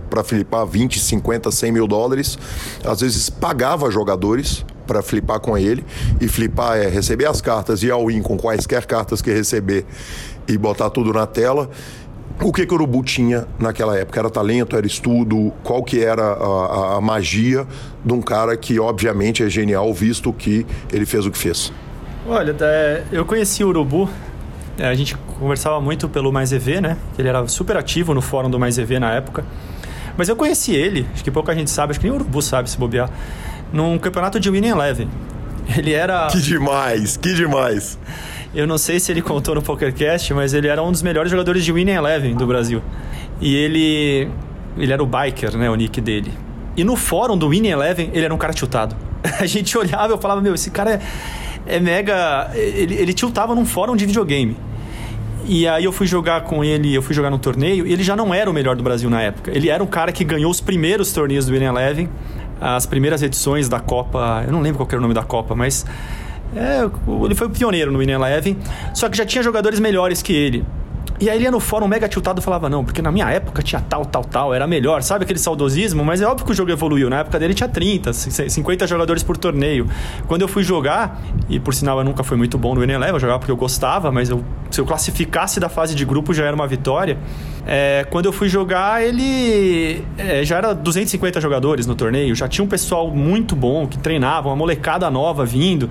para flipar 20, 50, 100 mil dólares, às vezes pagava jogadores para flipar com ele, e flipar é receber as cartas e all-in com quaisquer cartas que receber e botar tudo na tela o que, que o Urubu tinha naquela época? Era talento, era estudo? Qual que era a, a, a, magia de um cara que, obviamente, é genial, visto que ele fez o que fez? Olha, é, eu conheci o Urubu, é, a gente conversava muito pelo Mais EV, né? Ele era super ativo no fórum do Mais EV na época. Mas eu conheci ele, acho que pouca gente sabe, acho que nem o Urubu sabe se bobear, num campeonato de Winning Eleven. Ele era... Que demais, que demais! Eu não sei se ele contou no PokerCast, mas ele era um dos melhores jogadores de Winning Eleven do Brasil. E ele ele era o biker, né, o nick dele. E no fórum do Winning Eleven, ele era um cara tiltado. A gente olhava e eu falava, meu, esse cara é, é mega... Ele, ele tiltava num fórum de videogame. E aí eu fui jogar com ele, eu fui jogar no torneio, e ele já não era o melhor do Brasil na época. Ele era um cara que ganhou os primeiros torneios do Winning Eleven, as primeiras edições da Copa, eu não lembro qual era o nome da Copa, mas É, ele foi o pioneiro no Winning Eleven, só que já tinha jogadores melhores que ele. E aí ele ia no fórum mega tiltado e falava, não, porque na minha época tinha tal, tal, tal, era melhor, sabe aquele saudosismo? Mas é óbvio que o jogo evoluiu. Na época dele tinha 30, 50 jogadores por torneio. Quando eu fui jogar, e por sinal eu nunca fui muito bom no Eleven, eu jogava porque eu gostava, mas eu, se eu classificasse da fase de grupo já era uma vitória. É, quando eu fui jogar, ele é, já era 250 jogadores no torneio, já tinha um pessoal muito bom que treinava, uma molecada nova vindo.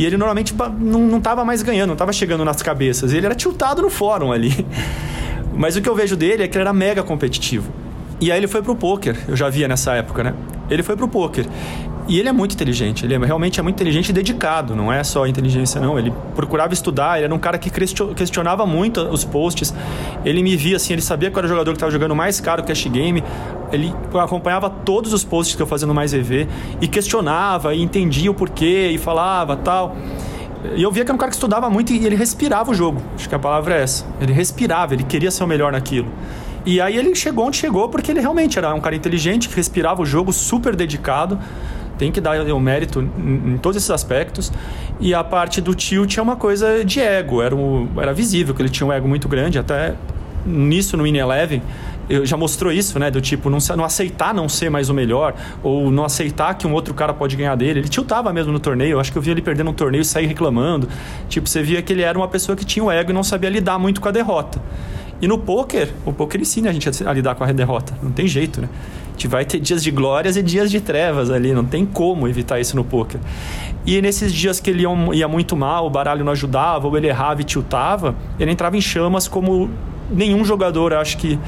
E ele normalmente não, não tava mais ganhando, não tava chegando nas cabeças. Ele era tiltado no fórum ali. Mas o que eu vejo dele é que ele era mega competitivo. E aí ele foi pro poker, eu já via nessa época, né? Ele foi pro poker. E ele é muito inteligente, ele é, realmente é muito inteligente e dedicado, não é só inteligência, não. Ele procurava estudar, ele era um cara que questionava muito os posts. Ele me via assim, ele sabia que eu era o jogador que estava jogando mais caro cash game. Ele acompanhava todos os posts que eu fazia no Mais EV e questionava e entendia o porquê e falava tal. E eu via que era um cara que estudava muito e ele respirava o jogo. Acho que a palavra é essa. Ele respirava, ele queria ser o melhor naquilo. E aí ele chegou onde chegou porque ele realmente era um cara inteligente, que respirava o jogo, super dedicado tem que dar o mérito em, todos esses aspectos. E a parte do tilt é uma coisa de ego, era, um, era visível que ele tinha um ego muito grande, até nisso no In Eleven já mostrou isso, né? Do tipo, não, não, aceitar não ser mais o melhor, ou não aceitar que um outro cara pode ganhar dele. Ele tiltava mesmo no torneio. Eu acho que eu vi ele perdendo um torneio e sair reclamando. Tipo, você via que ele era uma pessoa que tinha o ego e não sabia lidar muito com a derrota. E no poker, o poker ensina a gente a lidar com a derrota. Não tem jeito, né? Gente vai ter dias de glórias e dias de trevas ali, não tem como evitar isso no poker. E nesses dias que ele ia, muito mal, o baralho não ajudava, ou ele errava e tiltava, ele entrava em chamas como nenhum jogador, acho que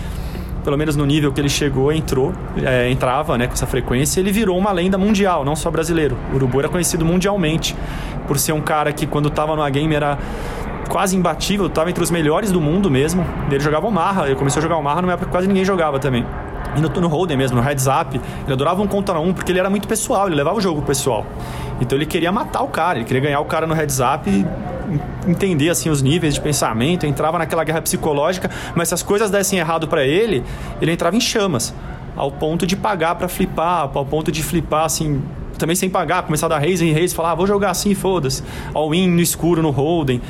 pelo menos no nível que ele chegou, entrou, é, entrava né, com essa frequência, ele virou uma lenda mundial, não só brasileiro. O Urubu era conhecido mundialmente por ser um cara que quando estava no game era quase imbatível, estava entre os melhores do mundo mesmo. Ele jogava o Marra, ele começou a jogar o Marra numa época que quase ninguém jogava também. E no, no Holden mesmo, no Heads Up, ele adorava um contra um porque ele era muito pessoal, ele levava o jogo pessoal. Então ele queria matar o cara, ele queria ganhar o cara no Heads Up e entender assim os níveis de pensamento, entrava naquela guerra psicológica, mas se as coisas dessem errado para ele, ele entrava em chamas, ao ponto de pagar para flipar, ao ponto de flipar assim, também sem pagar, começar a dar raise em raise, falar, ah, vou jogar assim, foda-se, all-in no escuro no Holden.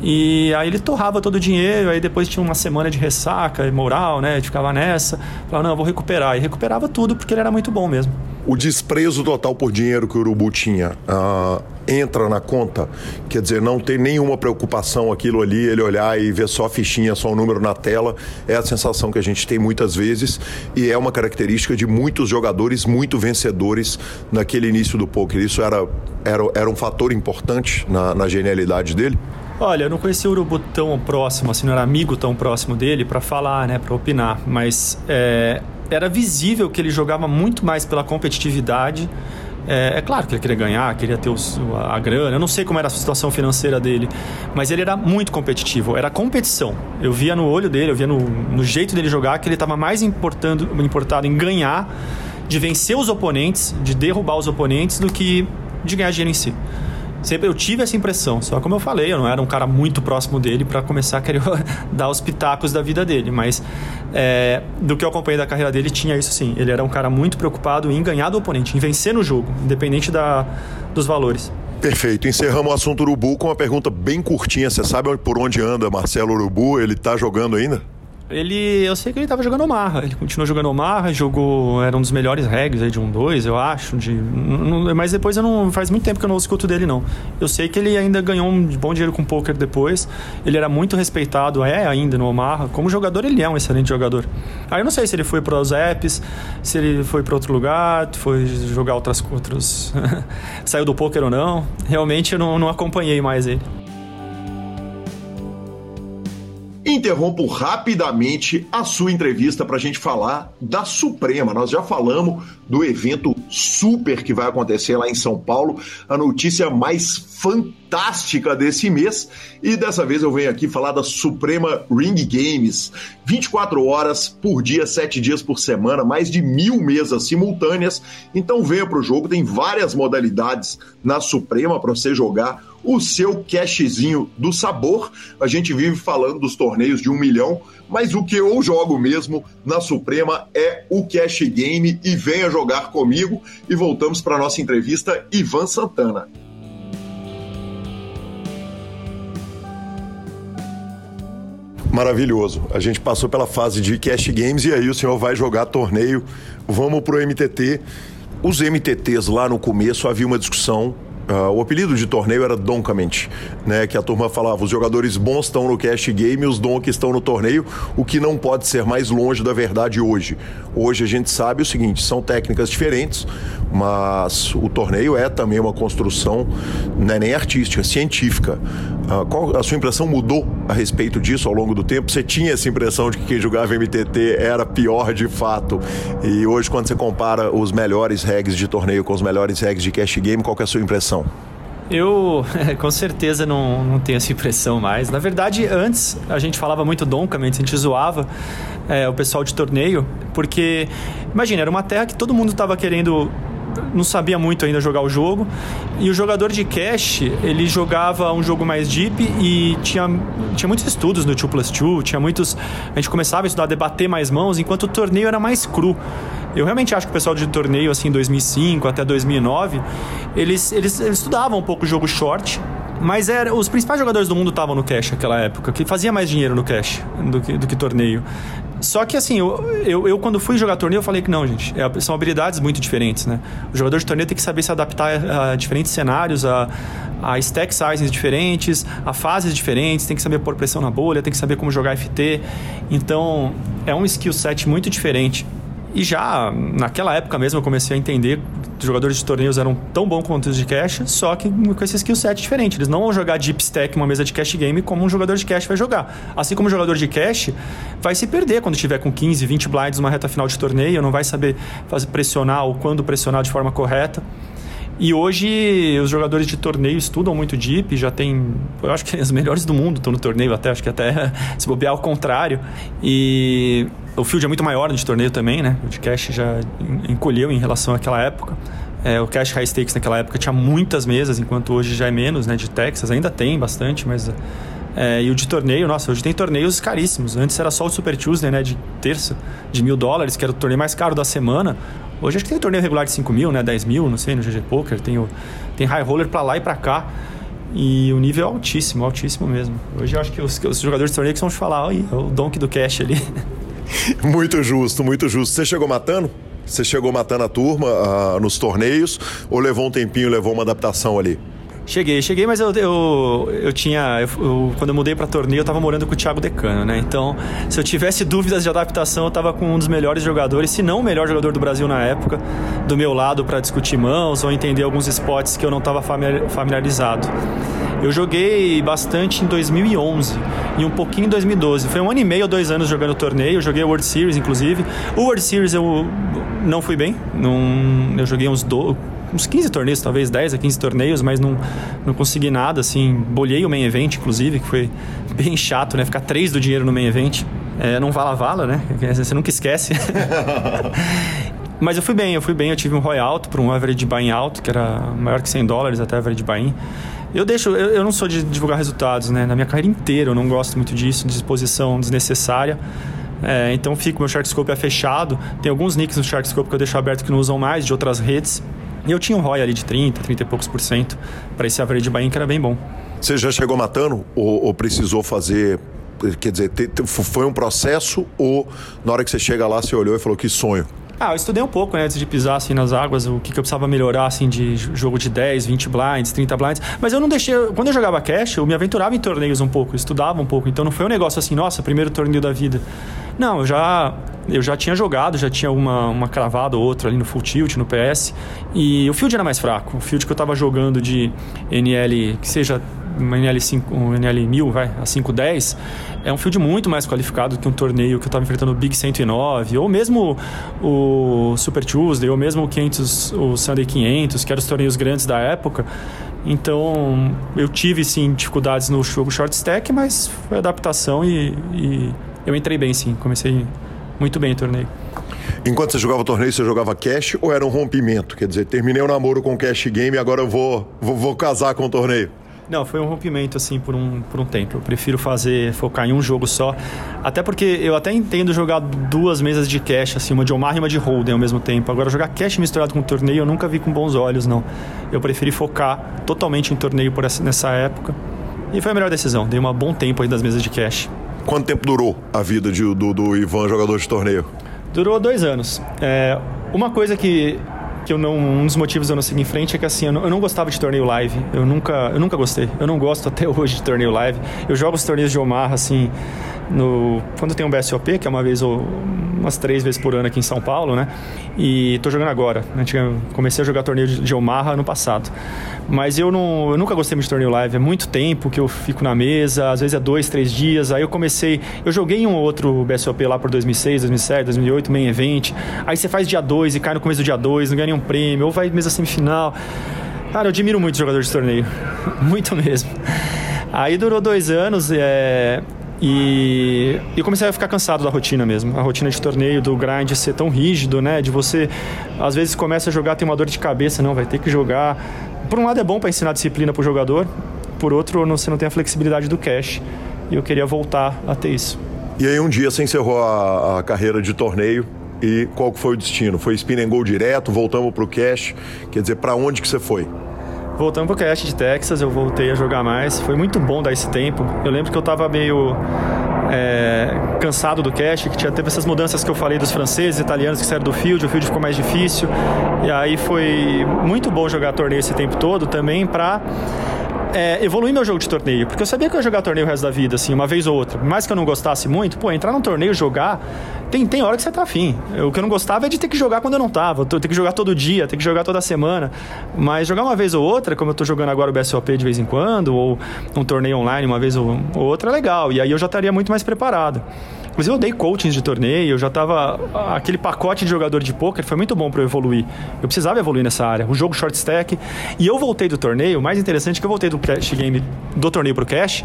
E aí ele torrava todo o dinheiro, aí depois tinha uma semana de ressaca moral, né? Ficava nessa. Falava, não, vou recuperar. E recuperava tudo porque ele era muito bom mesmo. O desprezo total por dinheiro que o Urubu tinha uh, entra na conta? Quer dizer, não tem nenhuma preocupação aquilo ali, ele olhar e ver só a fichinha, só o número na tela. É a sensação que a gente tem muitas vezes e é uma característica de muitos jogadores muito vencedores naquele início do poker. Isso era, era, era um fator importante na, na genialidade dele? Olha, eu não conhecia o Urubu tão próximo, assim, não era amigo tão próximo dele para falar, né, para opinar, mas é, era visível que ele jogava muito mais pela competitividade. É, é, claro que ele queria ganhar, queria ter a grana. Eu não sei como era a situação financeira dele, mas ele era muito competitivo. Era competição. Eu via no olho dele, eu via no, no jeito dele jogar que ele estava mais importando, importado em ganhar, de vencer os oponentes, de derrubar os oponentes, do que de ganhar dinheiro em si. Sempre eu tive essa impressão, só como eu falei, eu não era um cara muito próximo dele para começar a querer dar os pitacos da vida dele, mas é, do que eu acompanhei da carreira dele, tinha isso sim. Ele era um cara muito preocupado em ganhar do oponente, em vencer no jogo, independente da, dos valores. Perfeito. Encerramos o assunto Urubu com uma pergunta bem curtinha. Você sabe por onde anda Marcelo Urubu? Ele está jogando ainda? Ele, eu sei que ele estava jogando Omarra. Ele continuou jogando Omarra, jogou, era um dos melhores regs aí de um 2, eu acho. De, mas depois eu não. Faz muito tempo que eu não escuto dele, não. Eu sei que ele ainda ganhou um bom dinheiro com poker depois. Ele era muito respeitado, é ainda no Omarra. Como jogador, ele é um excelente jogador. Aí eu não sei se ele foi para os apps, se ele foi para outro lugar, foi jogar outras. outros saiu do poker ou não. Realmente eu não, não acompanhei mais ele. Interrompo rapidamente a sua entrevista para a gente falar da Suprema. Nós já falamos do evento super que vai acontecer lá em São Paulo, a notícia mais fantástica desse mês. E dessa vez eu venho aqui falar da Suprema Ring Games. 24 horas por dia, 7 dias por semana, mais de mil mesas simultâneas. Então venha para o jogo, tem várias modalidades na Suprema para você jogar o seu cashzinho do sabor. A gente vive falando dos torneios de um milhão, mas o que eu jogo mesmo na Suprema é o Cash Game e venha jogar comigo. E voltamos para nossa entrevista, Ivan Santana. Maravilhoso. A gente passou pela fase de cash games e aí o senhor vai jogar torneio. Vamos pro MTT. Os MTTs lá no começo havia uma discussão Uh, o apelido de torneio era Donkament, né? Que a turma falava, os jogadores bons estão no cash game, os donks estão no torneio, o que não pode ser mais longe da verdade hoje. Hoje a gente sabe o seguinte, são técnicas diferentes, mas o torneio é também uma construção, não é nem artística, científica. Uh, qual a sua impressão mudou a respeito disso ao longo do tempo? Você tinha essa impressão de que quem jogava MTT era pior de fato? E hoje, quando você compara os melhores regs de torneio com os melhores regs de cash game, qual é a sua impressão? Impressão? Eu, com certeza, não, não tenho essa impressão mais. Na verdade, antes a gente falava muito doncamente, a gente zoava é, o pessoal de torneio, porque, imagina, era uma terra que todo mundo estava querendo não sabia muito ainda jogar o jogo. E o jogador de cash, ele jogava um jogo mais deep e tinha, tinha muitos estudos no 2 plus 2, tinha muitos... A gente começava a estudar, debater mais mãos, enquanto o torneio era mais cru. Eu realmente acho que o pessoal de torneio, assim, 2005 até 2009, eles, eles, eles estudavam um pouco o jogo short, mas era, os principais jogadores do mundo estavam no cash naquela época, que fazia mais dinheiro no cash do que, do que torneio. Só que assim, eu, eu, eu, quando fui jogar torneio, eu falei que não, gente. É, são habilidades muito diferentes, né? O jogador de torneio tem que saber se adaptar a, a diferentes cenários, a, a stack sizes diferentes, a fases diferentes, tem que saber pôr pressão na bolha, tem que saber como jogar FT. Então, é um skill set muito diferente. E já naquela época mesmo eu comecei a entender que jogadores de torneios eram tão bons quanto os de cash, só que com esse skill set diferente. Eles não vão jogar deep stack uma mesa de cash game como um jogador de cash vai jogar. Assim como o jogador de cash vai se perder quando tiver com 15, 20 blinds numa reta final de torneio, não vai saber fazer pressionar ou quando pressionar de forma correta. E hoje os jogadores de torneio estudam muito deep, já tem, eu acho que os melhores do mundo estão no torneio até, acho que até se bobear ao contrário. E o field é muito maior de torneio também, né? O de cash já encolheu em relação àquela época. É, o cash high stakes naquela época tinha muitas mesas, enquanto hoje já é menos, né? De Texas ainda tem bastante, mas é, e o de torneio, nossa, hoje tem torneios caríssimos. Antes era só o Super Tuesday, né? De terça, de mil dólares, que era o torneio mais caro da semana. Hoje acho que tem torneio regular de 5 mil, né? 10 mil, não sei, no GG Poker. Tem, o, tem high roller pra lá e pra cá. E o nível é altíssimo, altíssimo mesmo. Hoje eu acho que os, os jogadores de torneio que vão te falar, oi, é o donk do cash ali. muito justo, muito justo. Você chegou matando? Você chegou matando a turma uh, nos torneios ou levou um tempinho, levou uma adaptação ali? Cheguei, cheguei, mas eu, eu, eu tinha. Eu, eu, quando eu mudei para torneio, eu tava morando com o Thiago Decano, né? Então, se eu tivesse dúvidas de adaptação, eu tava com um dos melhores jogadores, se não o melhor jogador do Brasil na época, do meu lado para discutir mãos ou entender alguns spots que eu não tava familiarizado. Eu joguei bastante em 2011 e um pouquinho em 2012. Foi um ano e meio, dois anos jogando torneio. Eu joguei World Series, inclusive. O World Series eu não fui bem. Não, eu joguei uns do, uns 15 torneios, talvez 10 a 15 torneios, mas não, não consegui nada, assim, bolhei o main event, inclusive, que foi bem chato, né? Ficar três do dinheiro no main event. É, não vala-vala, né? Você nunca esquece. mas eu fui bem, eu fui bem, eu tive um ROI alto para um average buy alto, que era maior que 100 dólares até average buy eu deixo, eu, eu, não sou de divulgar resultados, né? Na minha carreira inteira eu não gosto muito disso, de exposição desnecessária. É, então fico, meu Sharkscope é fechado. Tem alguns nicks no Sharkscope que eu deixo aberto que não usam mais, de outras redes. E eu tinha um ROI ali de 30, 30 e poucos por cento para esse average de Bahia, que era bem bom. Você já chegou matando ou, ou precisou fazer quer dizer, foi um processo ou na hora que você chega lá você olhou e falou que sonho? Ah, eu estudei um pouco né, antes de pisar assim nas águas, o que, que eu precisava melhorar assim de jogo de 10, 20 blinds, 30 blinds, mas eu não deixei, quando eu jogava cash, eu me aventurava em torneios um pouco, estudava um pouco, então não foi um negócio assim, nossa, primeiro torneio da vida. Não, eu já eu já tinha jogado, já tinha uma, uma cravada ou outra ali no full tilt, no PS, e o field era mais fraco. O field que eu estava jogando de NL, que seja uma NL5, um NL1000, vai, a 510, é um field muito mais qualificado que um torneio que eu estava enfrentando o Big 109, ou mesmo o Super Tuesday, ou mesmo o 500, o Sunday 500, que eram os torneios grandes da época. Então, eu tive sim dificuldades no jogo short stack, mas foi adaptação e, e eu entrei bem sim, comecei muito bem o torneio. Enquanto você jogava o torneio, você jogava cash ou era um rompimento? Quer dizer, terminei o namoro com cash game e agora eu vou, vou, vou casar com o torneio? Não, foi um rompimento assim por um, por um tempo. Eu prefiro fazer, focar em um jogo só. Até porque eu até entendo jogar duas mesas de cash, assim, uma de Omar e uma de Holden ao mesmo tempo. Agora, jogar cash misturado com torneio eu nunca vi com bons olhos, não. Eu preferi focar totalmente em torneio por essa, nessa época. E foi a melhor decisão. Dei um bom tempo aí das mesas de cash. quanto tempo durou a vida de, do, do Ivan, jogador de torneio? Durou dois anos. É, uma coisa que que eu não, um dos motivos eu não seguir em frente é que assim, eu não, eu não, gostava de torneio live. Eu nunca, eu nunca gostei. Eu não gosto até hoje de torneio live. Eu jogo os torneios de Omaha assim, no quando tem um BSOP, que é uma vez ou umas três vezes por ano aqui em São Paulo, né? E tô jogando agora. Comecei a jogar torneio de Omaha ano passado. Mas eu, não, eu nunca gostei muito de torneio live. É muito tempo que eu fico na mesa, às vezes é dois, três dias. Aí eu comecei. Eu joguei um ou outro BSOP lá por 2006, 2007, 2008, main event. Aí você faz dia 2 e cai no começo do dia 2, não ganha nenhum prêmio, ou vai mesa semifinal. Cara, eu admiro muito jogador de torneio. muito mesmo. Aí durou dois anos. É... E, e comecei a ficar cansado da rotina mesmo. A rotina de torneio, do grind ser tão rígido, né? De você, às vezes, começa a jogar, tem uma dor de cabeça, não, vai ter que jogar. Por um lado é bom para ensinar disciplina para o jogador, por outro, você não tem a flexibilidade do cash. E eu queria voltar a ter isso. E aí um dia você encerrou a, a carreira de torneio e qual foi o destino? Foi spin and go direto, voltamos para o cash? Quer dizer, para onde que você foi? Voltando pro cast de Texas, eu voltei a jogar mais. Foi muito bom dar esse tempo. Eu lembro que eu tava meio é, cansado do cast, que tinha, teve essas mudanças que eu falei dos franceses, italianos que saíram do field, o field ficou mais difícil. E aí foi muito bom jogar torneio esse tempo todo também para é, evoluir meu jogo de torneio. Porque eu sabia que eu ia jogar torneio o resto da vida, assim, uma vez ou outra. Mais que eu não gostasse muito, pô, entrar num torneio, jogar, tem, tem hora que você tá afim. O que eu não gostava é de ter que jogar quando eu não tava. Ter que jogar todo dia, ter que jogar toda semana. Mas jogar uma vez ou outra, como eu tô jogando agora o BSOP de vez em quando, ou um torneio online uma vez ou outra, é legal. E aí eu já estaria muito mais preparado. Inclusive eu dei coachings de torneio, eu já tava. Aquele pacote de jogador de poker foi muito bom para eu evoluir. Eu precisava evoluir nessa área. O jogo short stack. E eu voltei do torneio, o mais interessante é que eu voltei do cash game do torneio pro cash,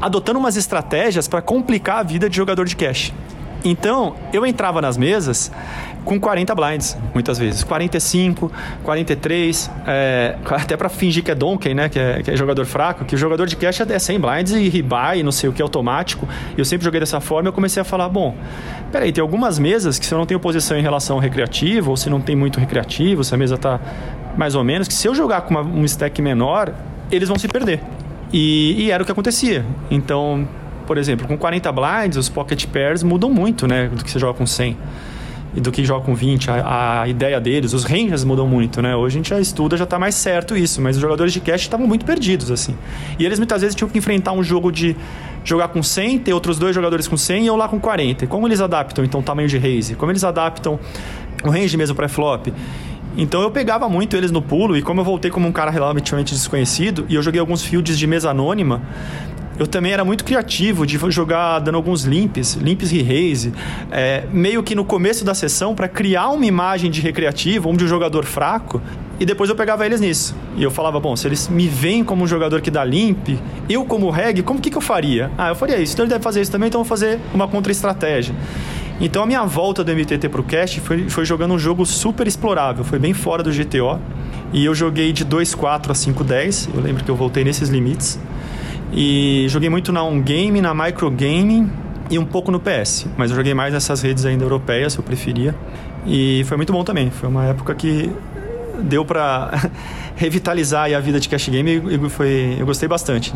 adotando umas estratégias para complicar a vida de jogador de cash. Então, eu entrava nas mesas com 40 blinds, muitas vezes. 45, 43, é, até para fingir que é donkey, né? Que é, que é, jogador fraco, que o jogador de cash é 100 blinds e rebuy, não sei o que, automático. Eu sempre joguei dessa forma e eu comecei a falar, bom, peraí, tem algumas mesas que se eu não tenho posição em relação ao recreativo, ou se não tem muito recreativo, se a mesa tá mais ou menos, que se eu jogar com uma, um stack menor, eles vão se perder. E, e era o que acontecia. Então, por exemplo, com 40 blinds, os pocket pairs mudam muito, né? Do que você joga com 100 e do que joga com 20. A, a, ideia deles, os ranges mudam muito, né? Hoje a gente já estuda, já está mais certo isso, mas os jogadores de cash estavam muito perdidos, assim. E eles muitas vezes tinham que enfrentar um jogo de jogar com 100, ter outros dois jogadores com 100 e eu lá com 40. Como eles adaptam, então, o tamanho de raise? Como eles adaptam o range mesmo pré-flop? Então eu pegava muito eles no pulo e como eu voltei como um cara relativamente desconhecido e eu joguei alguns fields de mesa anônima, eu também era muito criativo de jogar dando alguns limps, limps re-raise, é, meio que no começo da sessão para criar uma imagem de recreativo, um de um jogador fraco, e depois eu pegava eles nisso. E eu falava, bom, se eles me veem como um jogador que dá limp, eu como reg, como que, que eu faria? Ah, eu faria isso. Então ele deve fazer isso também, então eu vou fazer uma contra-estratégia. Então a minha volta do MTT pro cast foi, foi jogando um jogo super explorável, foi bem fora do GTO. E eu joguei de 2.4 a 5.10, eu lembro que eu voltei nesses limites. E joguei muito na On Game, na Micro Gaming e um pouco no PS. Mas eu joguei mais nessas redes ainda europeias, eu preferia. E foi muito bom também. Foi uma época que deu para revitalizar a vida de cash game e foi, eu gostei bastante.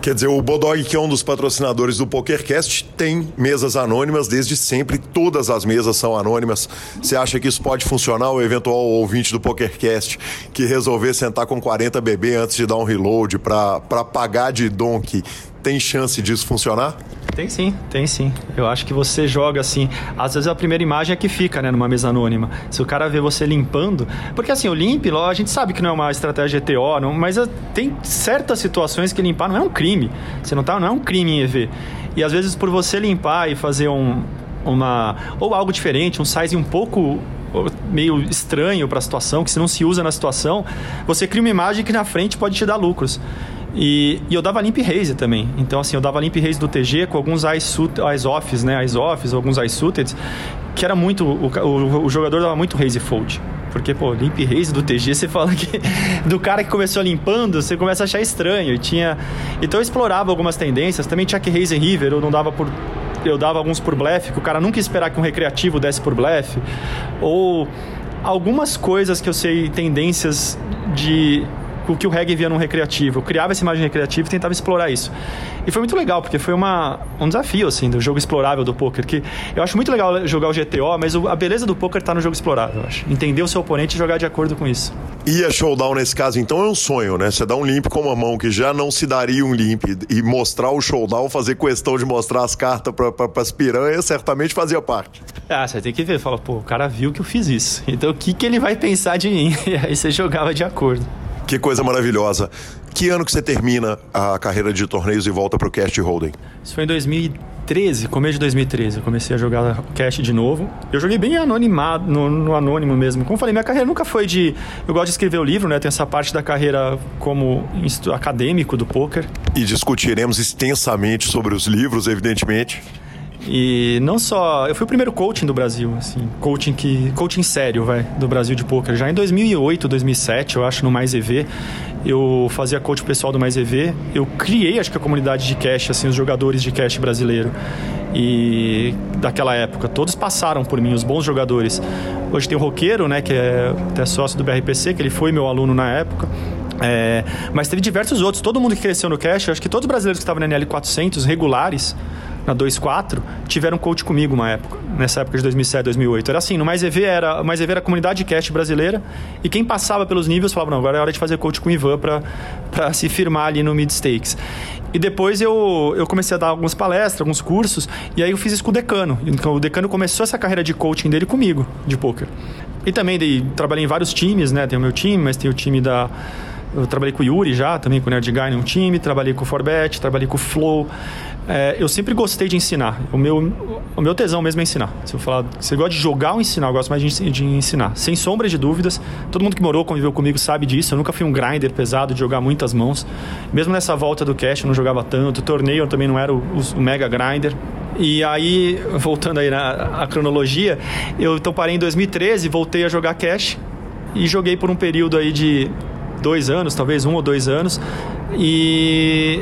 Quer dizer, o Bodog, que é um dos patrocinadores do PokerCast, tem mesas anônimas desde sempre, todas as mesas são anônimas. Você acha que isso pode funcionar? O eventual ouvinte do PokerCast que resolver sentar com 40 bebê antes de dar um reload para pagar de donkey, tem chance disso funcionar? Tem sim, tem sim. Eu acho que você joga assim. Às vezes a primeira imagem é que fica, né, numa mesa anônima. Se o cara vê você limpando. Porque assim, o limp, a gente sabe que não é uma estratégia ETO, não, mas eh, tem certas situações que limpar não é um crime. Você não tá, não é um crime em EV. E às vezes por você limpar e fazer um, uma. ou algo diferente, um size um pouco meio estranho para a situação, que se não se usa na situação, você cria uma imagem que na frente pode te dar lucros. E, e, eu dava limp raise também. Então, assim, eu dava limp raise do TG com alguns eyes-offs, né? Eyes-offs, alguns eyes-suited, que era muito... O, o, o, jogador dava muito raise fold. Porque, pô, limp raise do TG, você fala que... Do cara que começou limpando, você começa a achar estranho. E tinha... Então, eu explorava algumas tendências. Também tinha que raise river, eu não dava por... Eu dava alguns por blefe, que o cara nunca ia esperar que um recreativo desse por blefe. Ou algumas coisas que eu sei, tendências de o que o reggae via num recreativo. Eu criava essa imagem recreativa e tentava explorar isso. E foi muito legal, porque foi uma, um desafio, assim, do jogo explorável do poker. Que eu acho muito legal jogar o GTO, mas a beleza do poker está no jogo explorável, eu acho. Entender o seu oponente e jogar de acordo com isso. E a showdown nesse caso, então, é um sonho, né? Você dá um limp com uma mão que já não se daria um limp e mostrar o showdown, fazer questão de mostrar as cartas para as piranhas, certamente fazia parte. Ah, você tem que ver. Fala, pô, o cara viu que eu fiz isso. Então o que, que ele vai pensar de mim? E aí você jogava de acordo. Que coisa maravilhosa. Que ano que você termina a carreira de torneios e volta para o Cast Holding? Isso foi em 2013, começo de 2013. Eu comecei a jogar Cast de novo. Eu joguei bem anonimado, no, no, anônimo mesmo. Como falei, minha carreira nunca foi de. Eu gosto de escrever o livro, né? Tem essa parte da carreira como acadêmico do poker. E discutiremos extensamente sobre os livros, evidentemente. E não só. Eu fui o primeiro coaching do Brasil, assim. Coaching que. Coaching sério, vai, do Brasil de poker. Já em 2008, 2007, eu acho, no Mais EV, eu fazia coach pessoal do Mais EV. Eu criei, acho que a comunidade de cash, assim, os jogadores de cash brasileiro. E daquela época, todos passaram por mim, os bons jogadores. Hoje tem o Roqueiro, né, que é até sócio do BRPC, que ele foi meu aluno na época. É, mas teve diversos outros. Todo mundo que cresceu no cash, acho que todos os brasileiros que estavam na NL400 regulares na 2.4, tiveram coach comigo uma época, nessa época de 2007, 2008. Era assim, no Mais EV era, Mais EV era a comunidade de cast brasileira e quem passava pelos níveis falava, não, agora é hora de fazer coach com o Ivan para se firmar ali no Mid Stakes. E depois eu, eu comecei a dar algumas palestras, alguns cursos, e aí eu fiz isso com o Decano. Então o Decano começou essa carreira de coaching dele comigo, de poker. E também dei, trabalhei em vários times, né? Tem o meu time, mas tem o time da eu trabalhei com o Yuri já, também com o Nerd Guy no time, trabalhei com o Forbet, trabalhei com o Flow. É, eu sempre gostei de ensinar. O meu, o meu tesão mesmo é ensinar. Se eu falar, você gosta de jogar ou ensinar, eu gosto mais de, de, ensinar. Sem sombra de dúvidas. Todo mundo que morou, conviveu comigo, sabe disso. Eu nunca fui um grinder pesado de jogar muitas mãos. Mesmo nessa volta do cash, eu não jogava tanto. Torneio, eu também não era o, o mega grinder. E aí, voltando aí na cronologia, eu então parei em 2013, voltei a jogar cash e joguei por um período aí de dois anos, talvez um ou dois anos. E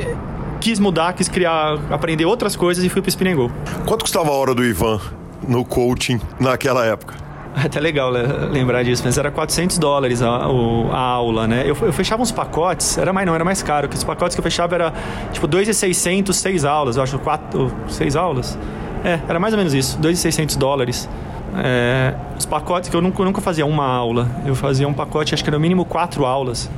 quis mudar, quis criar, aprender outras coisas e fui para o Spin Go. Quanto custava a hora do Ivan no coaching naquela época? É até legal lembrar disso, mas era 400 dólares a, a aula, né? Eu, eu, fechava uns pacotes, era mais não, era mais caro, que os pacotes que eu fechava era tipo 2,600, 6 aulas, eu acho, 4, 6 aulas. É, era mais ou menos isso, 2,600 dólares. É, os pacotes que eu nunca, eu nunca fazia uma aula, eu fazia um pacote, acho que era no mínimo quatro aulas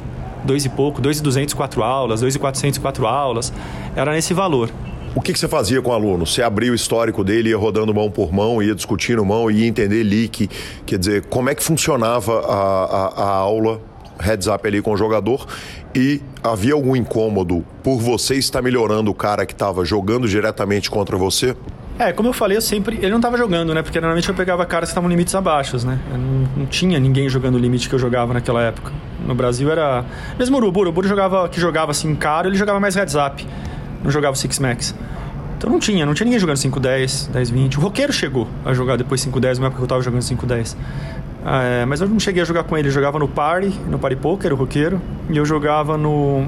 dois e pouco, dois e duzentos quatro aulas, dois e quatrocentos quatro aulas, era nesse valor. O que, que, você fazia com o aluno? Você abria o histórico dele, ia rodando mão por mão, ia discutindo mão, ia entender leak, quer dizer, como é que funcionava a, a, a aula heads up ali com o jogador e havia algum incômodo por você estar melhorando o cara que estava jogando diretamente contra você? É, como eu falei, eu sempre. Ele não estava jogando, né? Porque normalmente eu pegava caras que estavam limites abaixo, né? Não, não, tinha ninguém jogando o limite que eu jogava naquela época. No Brasil era. Mesmo o Uruburo, o Uruburo jogava, que jogava assim caro, ele jogava mais heads up. Não jogava Six Max. Então não tinha, não tinha ninguém jogando 5-10, 10-20. O Roqueiro chegou a jogar depois 5-10, na época que eu estava jogando 5-10. É, mas eu não cheguei a jogar com ele. Eu jogava no Party, no Party Poker, o Roqueiro. E eu jogava no,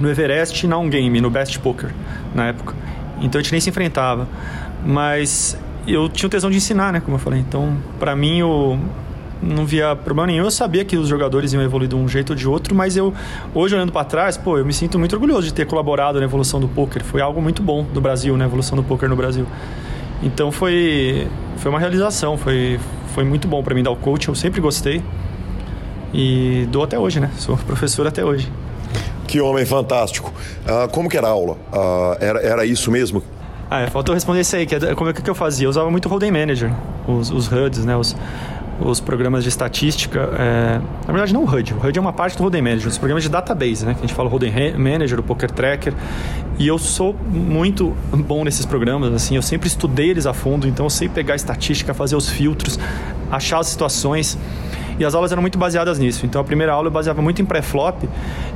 no Everest na On Game, no Best Poker, na época. Então a gente nem se enfrentava. Mas eu tinha o tesão de ensinar, né? Como eu falei. Então, para mim, eu não via problema nenhum. Eu sabia que os jogadores iam evoluir de um jeito ou de outro, mas eu, hoje olhando para trás, pô, eu me sinto muito orgulhoso de ter colaborado na evolução do poker. Foi algo muito bom do Brasil, né? A evolução do poker no Brasil. Então foi, foi uma realização, foi, foi muito bom para mim dar o coach. Eu sempre gostei e dou até hoje, né? Sou professor até hoje. Que homem fantástico. Uh, como que era a aula? Uh, era, era isso mesmo? Ah, é, faltou responder isso aí. Que é, como é que eu fazia? Eu usava muito o Holding Manager, os, os HUDs, né? Os, os programas de estatística. É... Na verdade, não o HUD. O HUD é uma parte do Holding Manager. Os programas de database, né? Que a gente fala o Holding Manager, o Poker Tracker. E eu sou muito bom nesses programas, assim. Eu sempre estudei eles a fundo, então eu sei pegar estatística, fazer os filtros, achar as situações. E as aulas eram muito baseadas nisso. Então a primeira aula eu baseava muito em pré-flop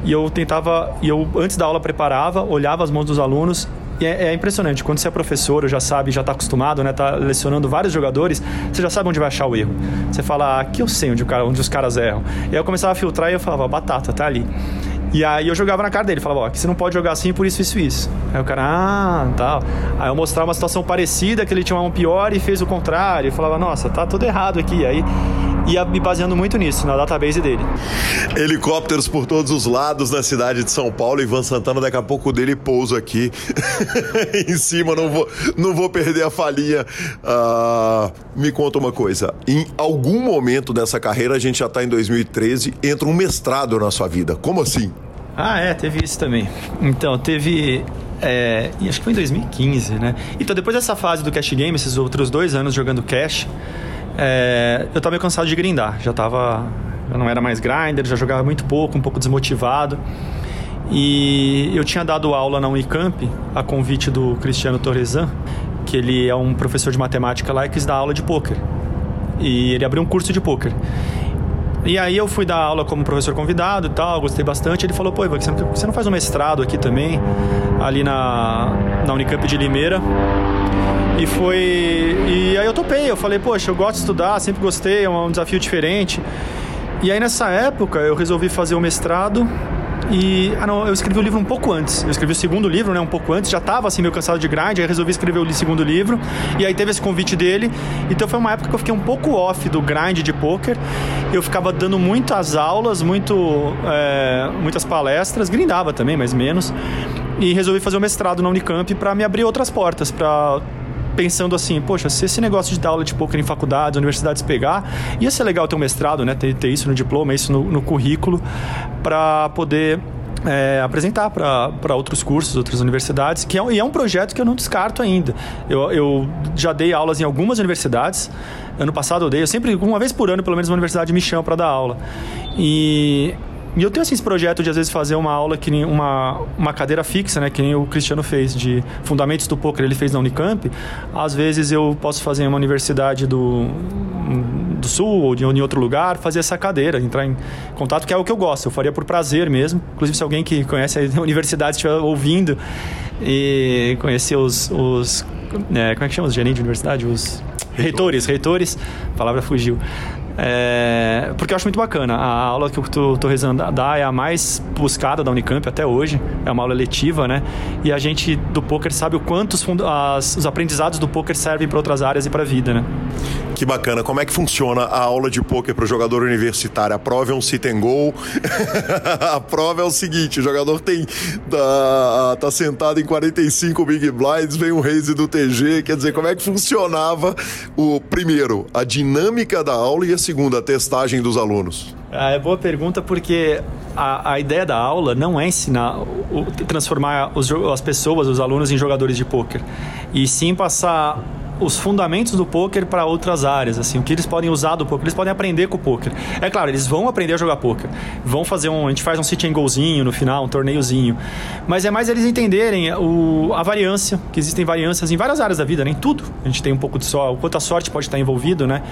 e eu tentava, e eu antes da aula preparava, olhava as mãos dos alunos e é, é, impressionante, quando você é professor, já sabe, já está acostumado, né? Tá lecionando vários jogadores, você já sabe onde vai achar o erro. Você fala, ah, aqui eu sei onde, o cara, onde os caras erram. E aí eu começava a filtrar e eu falava, batata, tá ali. E aí eu jogava na cara dele, falava, ó, que você não pode jogar assim por isso, isso, isso. Aí o cara, ah, tal. Aí eu mostrava uma situação parecida, que ele tinha mão pior e fez o contrário. Eu falava, nossa, tá tudo errado aqui. Aí ia me baseando muito nisso, na database dele. Helicópteros por todos os lados na cidade de São Paulo. Ivan Santana, daqui a pouco dele pouso aqui em cima. Não vou, não vou perder a falinha. Uh, me conta uma coisa. Em algum momento dessa carreira, a gente já está em 2013, entra um mestrado na sua vida. Como assim? Ah, é, teve isso também. Então, teve é, acho que foi em 2015, né? Então, depois dessa fase do Cash Game, esses outros dois anos jogando Cash, é, eu estava meio cansado de grindar. Já tava. Já não era mais grinder, já jogava muito pouco, um pouco desmotivado. E eu tinha dado aula na Unicamp a convite do Cristiano Torresan, que ele é um professor de matemática lá e quis dar aula de pôquer. E ele abriu um curso de pôquer. E aí eu fui dar aula como professor convidado e tal, gostei bastante. Ele falou, pô, Ivan, você não faz um mestrado aqui também, ali na, na Unicamp de Limeira? E foi. E aí eu topei, eu falei, poxa, eu gosto de estudar, sempre gostei, é um desafio diferente. E aí nessa época eu resolvi fazer o mestrado e. Ah, não, eu escrevi o livro um pouco antes. Eu escrevi o segundo livro, né? Um pouco antes. Já estava assim, meio cansado de grind. Aí resolvi escrever o segundo livro. E aí teve esse convite dele. Então foi uma época que eu fiquei um pouco off do grind de poker. Eu ficava dando muitas aulas, muito, é, muitas palestras. Grindava também, mas menos. E resolvi fazer o mestrado na Unicamp para me abrir outras portas, para pensando assim, poxa, se esse negócio de dar aula de poker em faculdades, universidades pegar, ia ser legal ter um mestrado, né? Ter, ter isso no diploma, isso no, no currículo, para poder é, apresentar para outros cursos, outras universidades, que é, e é um projeto que eu não descarto ainda. Eu, eu já dei aulas em algumas universidades. Ano passado eu dei, eu sempre, uma vez por ano, pelo menos, uma universidade me chama para dar aula. E e eu tenho assim, esse projeto de às vezes fazer uma aula que nem uma, uma cadeira fixa, né, que nem o Cristiano fez de fundamentos do poker, ele fez na Unicamp. Às vezes eu posso fazer em uma universidade do do sul ou de em outro lugar, fazer essa cadeira, entrar em contato, que é o que eu gosto. Eu faria por prazer mesmo. Inclusive se alguém que conhece a universidade estiver ouvindo e conhecer os, os é, como é que chama os gerentes de universidade, os reitores, reitores, a palavra fugiu. É, porque eu acho muito bacana. A aula que estou rezando dar é a mais buscada da Unicamp até hoje. É uma aula letiva, né? E a gente do poker sabe o quanto os, as, os aprendizados do poker servem para outras áreas e para a vida, né? Que bacana. Como é que funciona a aula de poker para o jogador universitário? A prova é um sit and go. a prova é o seguinte: o jogador tem tá, tá sentado em 45 big blinds, vem um raise do TG. Quer dizer, como é que funcionava o primeiro, a dinâmica da aula e a segunda, a testagem dos alunos? Ah, é boa pergunta porque a, a ideia da aula não é ensinar, o, transformar os, as pessoas, os alunos em jogadores de poker, e sim passar os fundamentos do poker para outras áreas, assim, o que eles podem usar do poker, eles podem aprender com o poker. É claro, eles vão aprender a jogar poker, vão fazer um, a gente faz um sit and goalzinho no final, um torneiozinho, mas é mais eles entenderem o, a variância, que existem variâncias em várias áreas da vida, nem né? tudo. A gente tem um pouco de só, o quanto a sorte pode estar envolvido, né?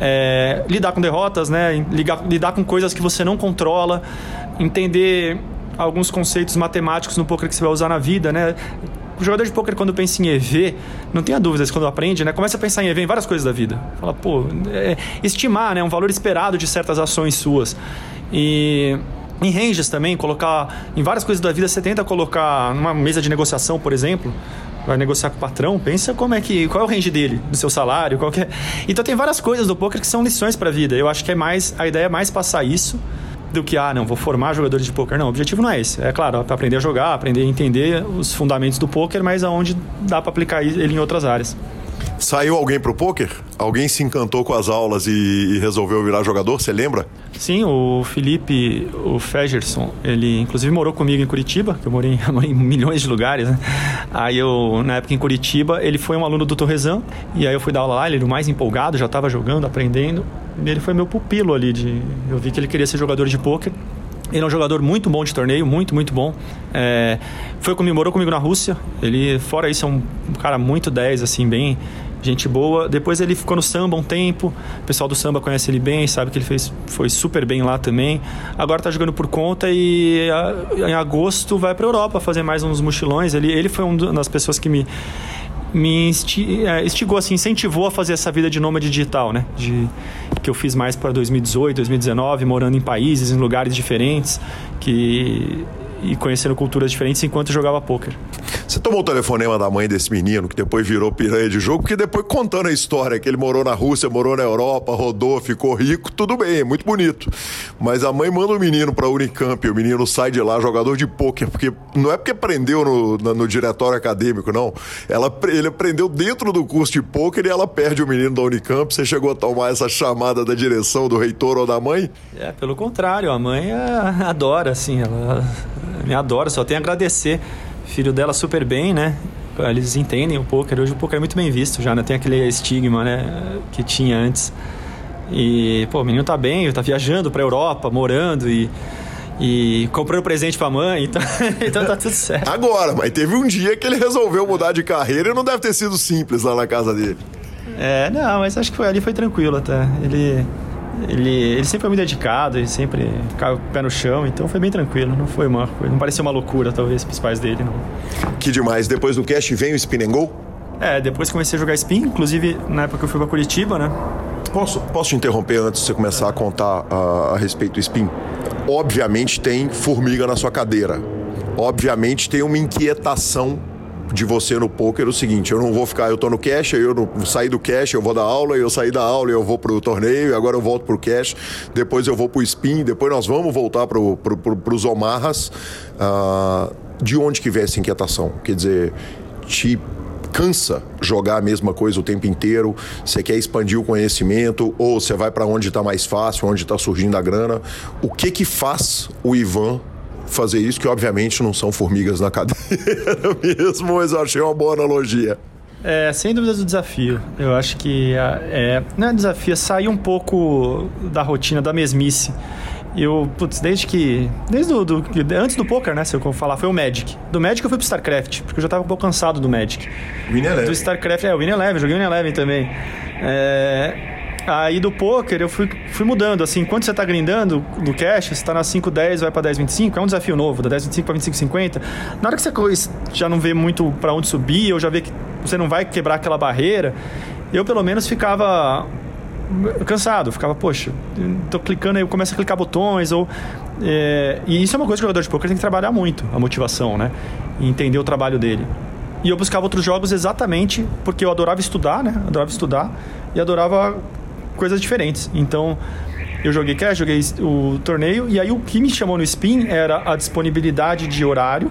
É, lidar com derrotas, né? Lidar, lidar com coisas que você não controla, entender alguns conceitos matemáticos no poker que você vai usar na vida, né? O jogador de poker quando pensa em EV, não tenha dúvidas, quando aprende, né, começa a pensar em EV em várias coisas da vida. Fala, pô, é, estimar, né, um valor esperado de certas ações suas. E em ranges também, colocar em várias coisas da vida, você tenta colocar numa mesa de negociação, por exemplo, vai negociar com o patrão, pensa como é que qual é o range dele, do seu salário, qual é... Então tem várias coisas do poker que são lições para a vida. Eu acho que é mais a ideia é mais passar isso do que, ah, não, vou formar jogadores de poker. Não, o objetivo não é esse. É claro, para aprender a jogar, aprender a entender os fundamentos do poker, mas aonde dá para aplicar ele em outras áreas. Saiu alguém pro poker? Alguém se encantou com as aulas e, resolveu virar jogador? Você lembra? Sim, o Felipe, o Fegerson, ele inclusive morou comigo em Curitiba, que eu morei, morei em milhões de lugares, né? Aí eu, na época em Curitiba, ele foi um aluno do Torrezão, e aí eu fui dar aula lá, ele era o mais empolgado, já estava jogando, aprendendo. E ele foi meu pupilo ali, de, eu vi que ele queria ser jogador de poker. Ele é um jogador muito bom de torneio, muito, muito bom. É, foi comigo, morou comigo na Rússia. Ele, fora isso, é um cara muito 10, assim, bem gente boa. Depois ele ficou no samba um tempo. O pessoal do samba conhece ele bem, sabe que ele fez, foi super bem lá também. Agora tá jogando por conta e a, em agosto vai para Europa fazer mais uns mochilões. Ele, ele foi uma das pessoas que me me é, instigou, assim, incentivou a fazer essa vida de nômade digital, né? De, que eu fiz mais para 2018, 2019, morando em países, em lugares diferentes, que e conhecendo culturas diferentes enquanto jogava poker. Você tomou o telefonema da mãe desse menino, que depois virou piranha de jogo, porque depois contando a história, que ele morou na Rússia, morou na Europa, rodou, ficou rico, tudo bem, é muito bonito. Mas a mãe manda o menino pra Unicamp, o menino sai de lá jogador de pôquer, porque não é porque aprendeu no, no, no diretório acadêmico, não. Ela, ele aprendeu dentro do curso de pôquer e ela perde o menino da Unicamp. Você chegou a tomar essa chamada da direção do reitor ou da mãe? É, pelo contrário, a mãe é, adora, assim, ela me adora, só tem a agradecer filho dela super bem, né? Eles entendem o poker. Hoje o poker é muito bem visto já, né? Tem aquele estigma, né? Que tinha antes. E, pô, o menino tá bem, tá viajando pra Europa, morando e e comprando presente pra mãe, então, então tá tudo certo. Agora, mas teve um dia que ele resolveu mudar de carreira e não deve ter sido simples lá na casa dele. É, não, mas acho que foi, ali foi tranquilo até. Ele ele, ele sempre foi muito dedicado, ele sempre ficava o pé no chão, então foi bem tranquilo, não foi uma não parecia uma loucura, talvez, pros pais dele, não. Que demais. Depois do cast vem o Spin and Go? É, depois comecei a jogar Spin, inclusive na época que eu fui pra Curitiba, né? Posso, posso te interromper antes de você começar a contar a, a respeito do Spin? Obviamente tem formiga na sua cadeira. Obviamente tem uma inquietação de você no poker o seguinte: eu não vou ficar, eu tô no cash, eu não sair do cash, eu vou dar aula, eu sair da aula, eu vou pro torneio, e agora eu volto pro cash, depois eu vou pro spin, depois nós vamos voltar pro, pro, pro, pros Omarras. Uh, de onde que vem essa inquietação? Quer dizer, te cansa jogar a mesma coisa o tempo inteiro, você quer expandir o conhecimento ou você vai para onde está mais fácil, onde está surgindo a grana. O que que faz o Ivan fazer isso, que obviamente não são formigas na cadeira mesmo, mas eu achei uma boa analogia. É, sem dúvidas o desafio. Eu acho que é, não é desafio, é sair um pouco da rotina, da mesmice. Eu, putz, desde que. Desde do, do, antes do poker, né? Se eu falar, foi o Magic. Do Magic eu fui pro StarCraft, porque eu já tava um pouco cansado do Magic. Win Eleven. Do StarCraft, é, o Win Eleven, joguei o Win Eleven também. É, Aí do poker eu fui, fui mudando, assim, quando você está grindando do cash, você está na 5,10, vai para 10,25, é um desafio novo, da 10,25 para 25,50. Na hora que você já não vê muito para onde subir, ou já vê que você não vai quebrar aquela barreira, eu pelo menos ficava cansado, ficava, poxa, tô clicando, aí eu começo a clicar botões, ou... É, e isso é uma coisa que o jogador de poker tem que trabalhar muito, a motivação, né? E entender o trabalho dele. E eu buscava outros jogos exatamente porque eu adorava estudar, né? Adorava estudar e adorava coisas diferentes. Então, eu joguei cash, joguei o torneio, e aí o que me chamou no Spin era a disponibilidade de horário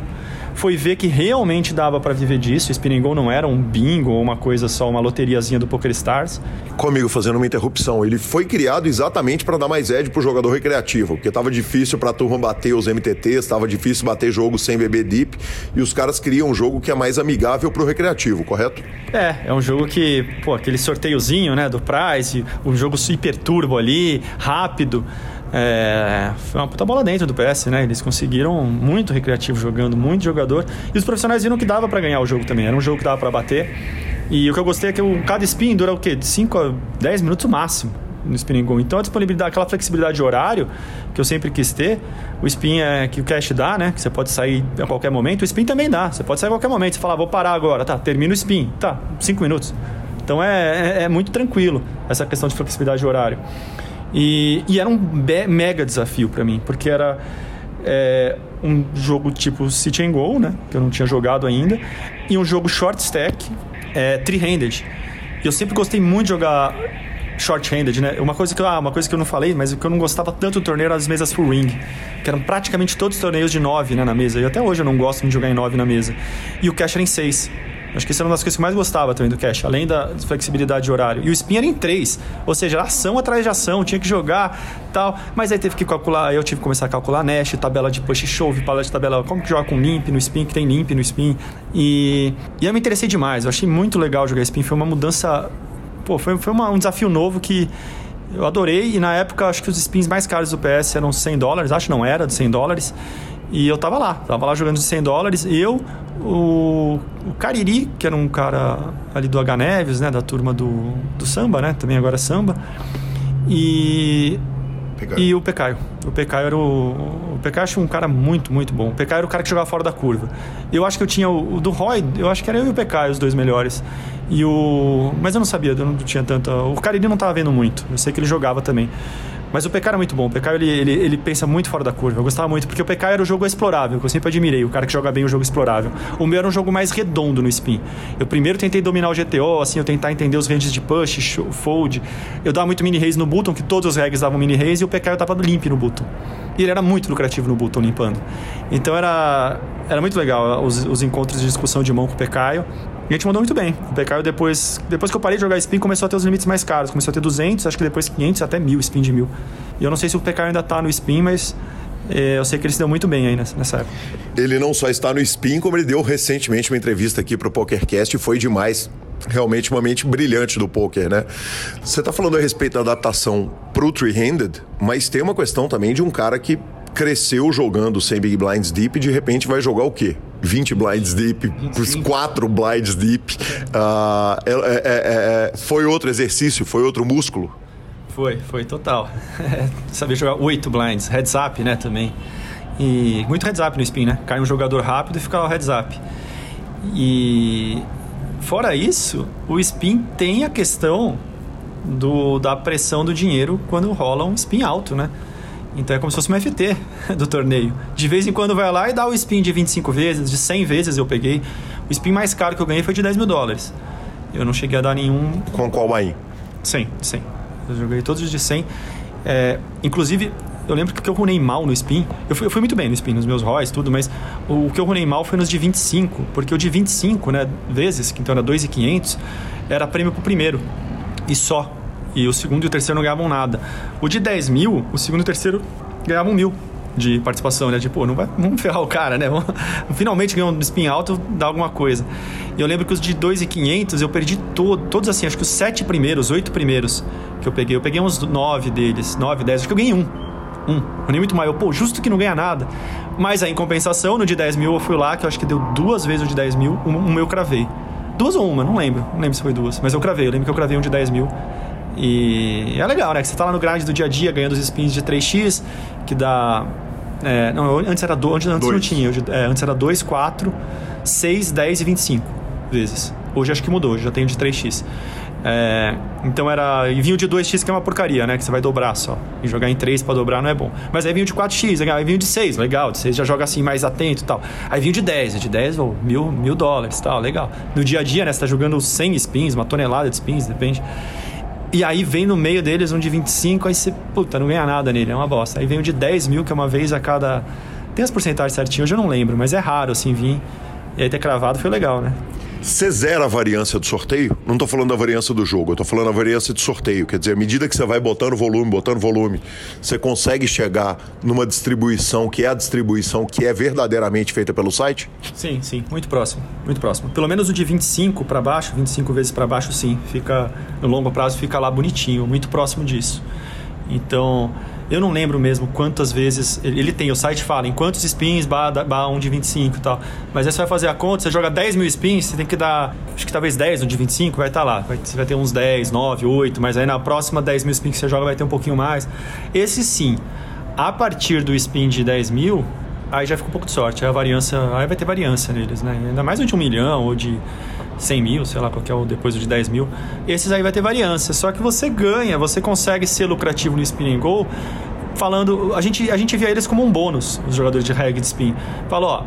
foi ver que realmente dava para viver disso. O Spinning Go não era um bingo ou uma coisa só, uma loteriazinha do Poker Stars. Comigo, fazendo uma interrupção, ele foi criado exatamente para dar mais edge pro jogador recreativo, porque tava difícil pra turma bater os MTTs, tava difícil bater jogo sem beber deep, e os caras criam um jogo que é mais amigável pro recreativo, correto? É, é um jogo que, pô, aquele sorteiozinho, né, do prize, um jogo super turbo ali, rápido. É, foi uma puta bola dentro do PS, né? Eles conseguiram muito recreativo jogando, muito jogador. E os profissionais viram que dava para ganhar o jogo também. Era um jogo que dava para bater. E o que eu gostei é que o, cada spin dura o quê? De 5 a 10 minutos máximo no spinning go. Então a disponibilidade, aquela flexibilidade de horário que eu sempre quis ter, o spin é que o cash dá, né? Que você pode sair a qualquer momento, o spin também dá. Você pode sair a qualquer momento. Você fala, ah, vou parar agora, tá? Termina o spin, tá? 5 minutos. Então é, é, é, muito tranquilo essa questão de flexibilidade de horário. E, e era um mega desafio para mim, porque era é, um jogo tipo City and Go, né? Que eu não tinha jogado ainda, e um jogo short stack, é, three-handed. E eu sempre gostei muito de jogar short-handed, né? Uma coisa que ah, uma coisa que eu não falei, mas o que eu não gostava tanto do torneio eram as mesas full ring, que eram praticamente todos os torneios de 9 né, na mesa. E até hoje eu não gosto de jogar em 9 na mesa. E o cash era em 6. Acho que isso era uma das coisas que eu mais gostava também do cash, além da flexibilidade de horário. E o spin era em três, ou seja, ação atrás de ação, tinha que jogar tal. Mas aí teve que calcular, aí eu tive que começar a calcular Nash, tabela de push shove, paleta de tabela, como que joga com limp no spin, que tem limp no spin. E, e eu me interessei demais, eu achei muito legal jogar spin, foi uma mudança. Pô, foi, foi uma, um desafio novo que eu adorei. E na época, acho que os spins mais caros do PS eram 100 dólares, acho que não era, de 100 dólares. E eu tava lá, tava lá jogando de 100 dólares. Eu, o, o Cariri, que era um cara ali do H Neves, né? Da turma do, do samba, né? Também agora é samba. E. Pecaio. E o Pecaio. O Pecaio era o. O Pecaio acho um cara muito, muito bom. O Pecaio era o cara que jogava fora da curva. Eu acho que eu tinha o, o do Roy, eu acho que era eu e o Pecaio, os dois melhores. E o. Mas eu não sabia, eu não tinha tanta. O Cariri não tava vendo muito. Eu sei que ele jogava também. Mas o PK era muito bom. O PK ele, ele, ele, pensa muito fora da curva. Eu gostava muito, porque o PK era o jogo explorável, que eu sempre admirei, o cara que joga bem o jogo explorável. O meu era um jogo mais redondo no spin. Eu primeiro tentei dominar o GTO, assim, eu tentar entender os ranges de push, fold. Eu dava muito mini raise no button, que todos os regs davam mini raise, e o PK eu tava limp no button. E ele era muito lucrativo no button limpando. Então era, era muito legal os, os encontros de discussão de mão com o PK. E a gente mandou muito bem. O PK depois, depois que eu parei de jogar spin, começou a ter os limites mais caros. Começou a ter 200, acho que depois 500, até 1000 spin de 1000. E eu não sei se o PK ainda tá no spin, mas é, eu sei que ele se deu muito bem aí nessa época. Ele não só está no spin, como ele deu recentemente uma entrevista aqui para o PokerCast e foi demais. Realmente uma mente brilhante do poker, né? Você está falando a respeito da adaptação pro three-handed, mas tem uma questão também de um cara que cresceu jogando sem Big Blinds Deep e de repente vai jogar o quê? 20 blinds deep, 4 blinds deep. Uh, é, é, foi outro exercício, foi outro músculo? Foi, foi total. Sabia jogar 8 blinds, heads up, né, também. E muito heads up no spin, né? Cai um jogador rápido e fica o heads up. E fora isso, o spin tem a questão do, da pressão do dinheiro quando rola um spin alto, né? Então é como se fosse uma FT do torneio. De vez em quando vai lá e dá o spin de 25 vezes, de 100 vezes eu peguei. O spin mais caro que eu ganhei foi de 10 mil dólares. Eu não cheguei a dar nenhum. Com qual aí? 100, 100. Eu joguei todos os de 100. É, inclusive, eu lembro que eu runei mal no spin. Eu fui, eu fui muito bem no spin, nos meus ROIs, tudo, mas o, o que eu runei mal foi nos de 25, porque o de 25, né, vezes, que então era 2,500, era prêmio pro primeiro. E só. E o segundo e o terceiro não ganhavam nada. O de 10 mil, o segundo e o terceiro ganhavam mil de participação, né? Tipo, não vai, vamos ferrar o cara, né? Vamos, finalmente ganhou um spin alto, dá alguma coisa. E eu lembro que os de 2,500 eu perdi to, todos assim, acho que os sete primeiros, oito primeiros que eu peguei. Eu peguei uns nove deles, nove, dez, acho que eu ganhei um. Um. Nem muito mais. Eu, pô, justo que não ganha nada. Mas aí, em compensação, no de 10 mil eu fui lá, que eu acho que deu duas vezes o de 10 mil, um, um eu cravei. Duas ou uma, não lembro. Não lembro se foi duas. Mas eu cravei. Eu lembro que eu cravei um de 10 mil. E é legal, né? Que você tá lá no grind do dia a dia ganhando os spins de 3x, que dá. É, não, antes era do, antes, antes não tinha. É, antes era 2, 4, 6, 10 e 25 vezes. Hoje acho que mudou, já tenho de 3x. É, então era. E vinho de 2x que é uma porcaria, né? Que você vai dobrar só. E jogar em 3 para dobrar não é bom. Mas aí vinho de 4x, legal. Aí vinho de 6, legal. De 6 já joga assim mais atento e tal. Aí vinho de 10, de 10, oh, mil, mil dólares tal, legal. No dia a dia, né? Você tá jogando 100 spins, uma tonelada de spins, depende. E aí vem no meio deles um de 25, aí você, puta, não ganha nada nele, é uma bosta. Aí vem um de 10 mil, que é uma vez a cada. Tem as porcentagens certinhas, hoje eu não lembro, mas é raro assim vir. E aí ter cravado foi legal, né? Você zera a variância do sorteio? Não estou falando da variância do jogo, eu estou falando da variância do sorteio. Quer dizer, à medida que você vai botando volume, botando volume, você consegue chegar numa distribuição que é a distribuição que é verdadeiramente feita pelo site? Sim, sim, muito próximo, muito próximo. Pelo menos o de 25 para baixo, 25 vezes para baixo, sim, fica no longo prazo fica lá bonitinho, muito próximo disso. Então, eu não lembro mesmo quantas vezes. Ele tem, o site fala em quantos spins dá, um de 25 e tal. Mas aí você vai fazer a conta, você joga 10 mil spins, você tem que dar. Acho que talvez 10 um de 25 vai estar tá lá. Vai, você vai ter uns 10, 9, 8, mas aí na próxima 10 mil spins que você joga vai ter um pouquinho mais. Esse sim, a partir do spin de 10 mil, aí já fica um pouco de sorte. Aí a variância. Aí vai ter variância neles, né? Ainda mais um de 1 milhão ou de 100 mil, sei lá, qual é o depois de 10 mil. Esses aí vai ter variância. Só que você ganha, você consegue ser lucrativo no spinning goal falando. A gente, a gente via eles como um bônus, os jogadores de reggae de spin. Falou, ó.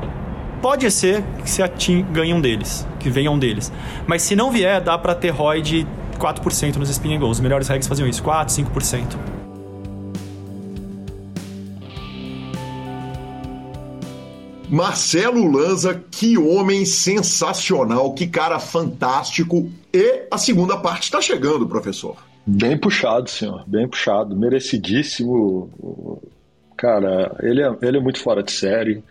Pode ser que você ganhe um deles, que venha um deles. Mas se não vier, dá para ter ROI de 4% nos spinning goals. Os melhores regs faziam isso, 4, 5%. Marcelo Lanza, que homem sensacional, que cara fantástico. E a segunda parte está chegando, professor. Bem puxado, senhor, bem puxado, merecidíssimo. Cara, ele é, ele é muito fora de série.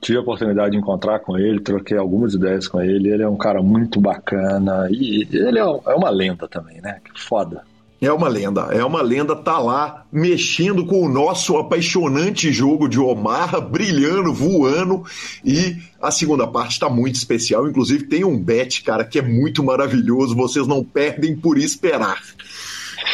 Tive a oportunidade de encontrar com ele, troquei algumas ideias com ele. Ele é um cara muito bacana e ele é, é uma lenda também, né? Foda. É uma lenda, é uma lenda, tá lá mexendo com o nosso apaixonante jogo de Omar, brilhando, voando, e a segunda parte está muito especial, inclusive tem um bet, cara, que é muito maravilhoso, vocês não perdem por esperar.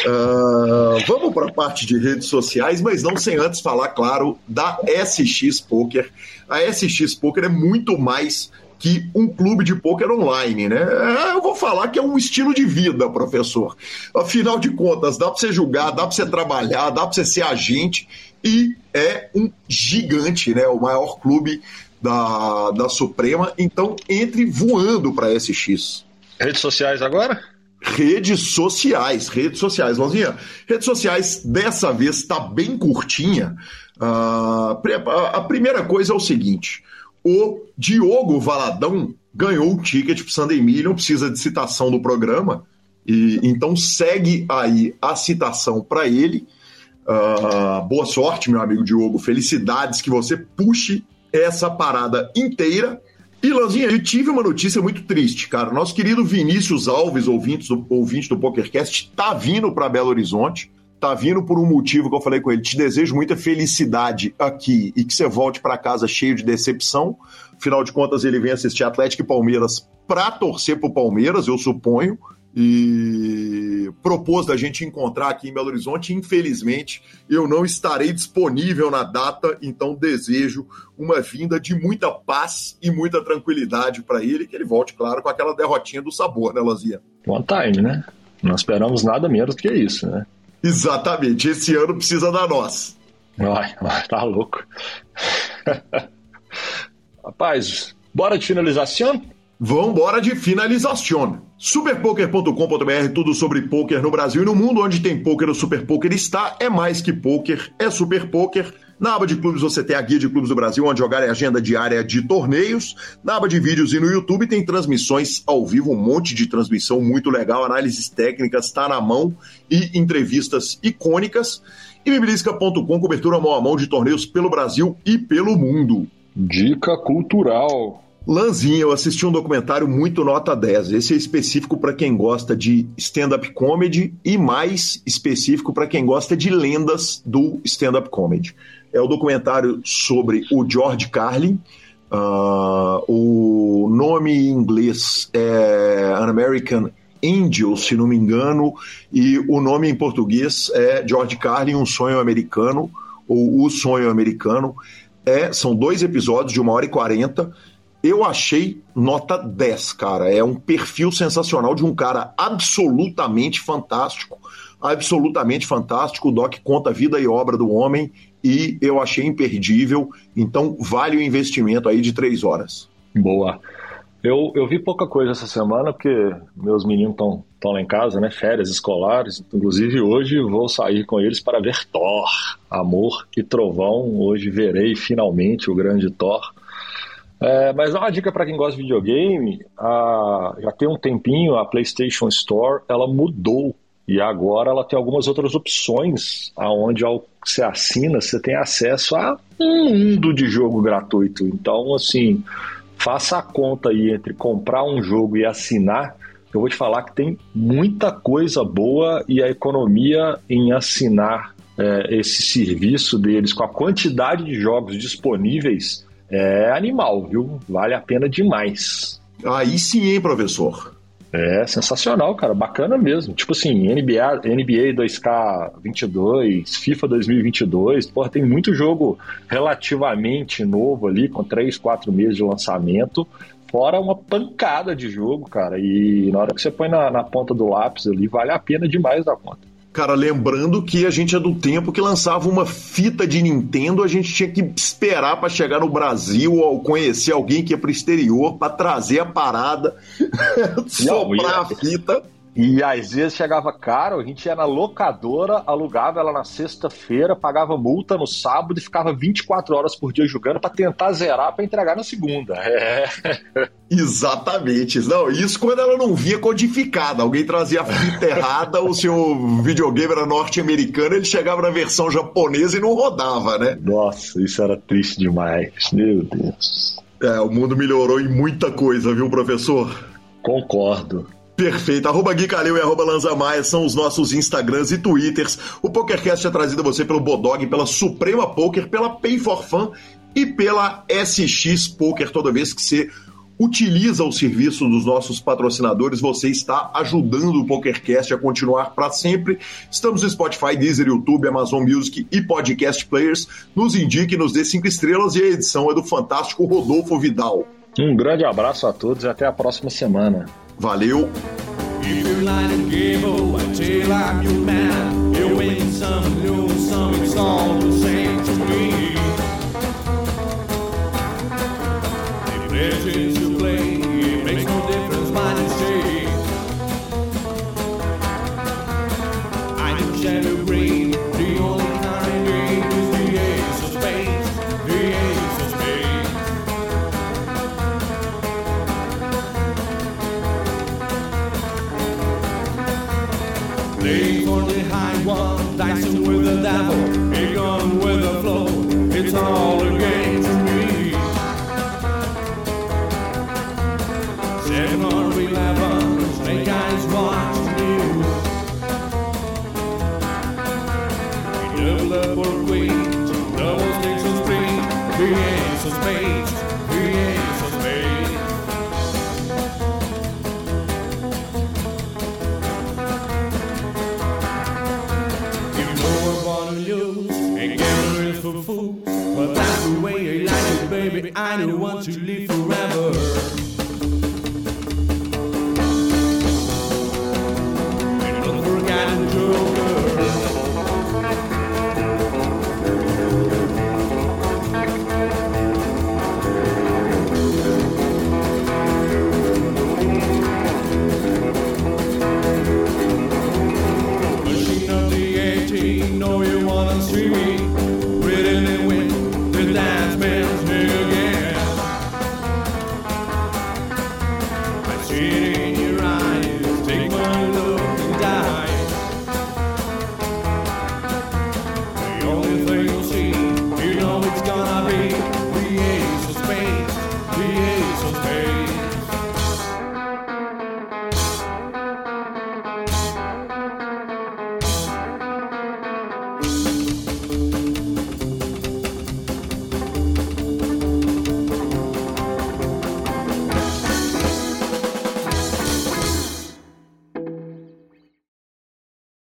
Uh, vamos para a parte de redes sociais, mas não sem antes falar, claro, da SX Poker. A SX Poker é muito mais que um clube de pôquer online, né? É, eu vou falar que é um estilo de vida, professor. Afinal de contas, dá para você julgar, dá para você trabalhar, dá para você ser agente e é um gigante, né? O maior clube da, da Suprema. Então, entre voando para SX. Redes sociais agora? Redes sociais, redes sociais, Lonzinha. Redes sociais, dessa vez, está bem curtinha. Uh, a primeira coisa é o seguinte: o Diogo Valadão ganhou o ticket para Sunday Million, precisa de citação do programa, e então segue aí a citação para ele. Uh, boa sorte, meu amigo Diogo. Felicidades que você puxe essa parada inteira. E, Lanzinha, eu tive uma notícia muito triste, cara. Nosso querido Vinícius Alves, ouvinte do, ouvinte do PokerCast, tá vindo para Belo Horizonte. Tá vindo por um motivo que eu falei com ele. Te desejo muita felicidade aqui e que você volte para casa cheio de decepção. Afinal de contas, ele vem assistir Atlético e Palmeiras para torcer pro Palmeiras, eu suponho e propôs da gente encontrar aqui em Belo Horizonte. Infelizmente, eu não estarei disponível na data, então desejo uma vinda de muita paz e muita tranquilidade para ele, que ele volte, claro, com aquela derrotinha do sabor, né, Lazia? One time, né? Não esperamos nada menos que isso, né? Exatamente, esse ano precisa da nós. Ai, tá louco. Rapaz, bora de finalização? Vambora de finalização. Superpoker.com.br, tudo sobre poker no Brasil e no mundo. Onde tem poker, o Super Poker está. É mais que poker, é Super Poker. Na aba de clubes você tem a guia de clubes do Brasil, onde jogar é agenda diária de torneios. Na aba de vídeos e no YouTube tem transmissões ao vivo, um monte de transmissão muito legal, análises técnicas, está na mão e entrevistas icônicas. E bibelisca.com, cobertura mão a mão de torneios pelo Brasil e pelo mundo. Dica cultural. Lanzinha, eu assisti um documentário muito nota 10. Esse é específico para quem gosta de stand-up comedy e mais específico para quem gosta de lendas do stand-up comedy. É o documentário sobre o George Carlin. Uh, o nome em inglês é An American Angel, se não me engano, e o nome em português é George Carlin, Um Sonho Americano, ou O Sonho Americano. É, são dois episódios de uma hora e quarenta eu achei nota 10, cara. É um perfil sensacional de um cara absolutamente fantástico. Absolutamente fantástico. O Doc conta a vida e obra do homem e eu achei imperdível. Então, vale o investimento aí de três horas. Boa. Eu, eu vi pouca coisa essa semana, porque meus meninos estão lá em casa, né? Férias escolares. Inclusive, hoje vou sair com eles para ver Thor, Amor e Trovão. Hoje verei finalmente o grande Thor. É, mas uma dica para quem gosta de videogame, a, já tem um tempinho a PlayStation Store ela mudou e agora ela tem algumas outras opções, aonde ao que você assina você tem acesso a um mundo de jogo gratuito. Então assim, faça a conta aí entre comprar um jogo e assinar. Eu vou te falar que tem muita coisa boa e a economia em assinar é, esse serviço deles com a quantidade de jogos disponíveis é animal, viu? Vale a pena demais. Aí sim, hein, professor? É sensacional, cara, bacana mesmo. Tipo assim, NBA, NBA 2K22, FIFA 2022, porra, tem muito jogo relativamente novo ali, com 3, 4 meses de lançamento, fora uma pancada de jogo, cara. E na hora que você põe na, na ponta do lápis ali, vale a pena demais da conta. Cara, lembrando que a gente é do tempo que lançava uma fita de Nintendo, a gente tinha que esperar para chegar no Brasil ou conhecer alguém que ia pro exterior para trazer a parada, soprar a fita. E às vezes chegava caro, a gente ia na locadora, alugava ela na sexta-feira, pagava multa no sábado e ficava 24 horas por dia jogando para tentar zerar para entregar na segunda. É. Exatamente. Não, isso quando ela não via codificada. Alguém trazia a fita errada, o seu videogame era norte-americano, ele chegava na versão japonesa e não rodava, né? Nossa, isso era triste demais. Meu Deus. É, o mundo melhorou em muita coisa, viu, professor? Concordo. Perfeito. Arroba Gui Calil e arroba Lanza Maia são os nossos Instagrams e Twitters. O PokerCast é trazido a você pelo Bodog, pela Suprema Poker, pela Pay for Fun e pela SX Poker. Toda vez que você utiliza o serviço dos nossos patrocinadores, você está ajudando o PokerCast a continuar para sempre. Estamos no Spotify, Deezer, YouTube, Amazon Music e Podcast Players. Nos indique, nos dê cinco estrelas e a edição é do fantástico Rodolfo Vidal. Um grande abraço a todos e até a próxima semana. Valeu! If you like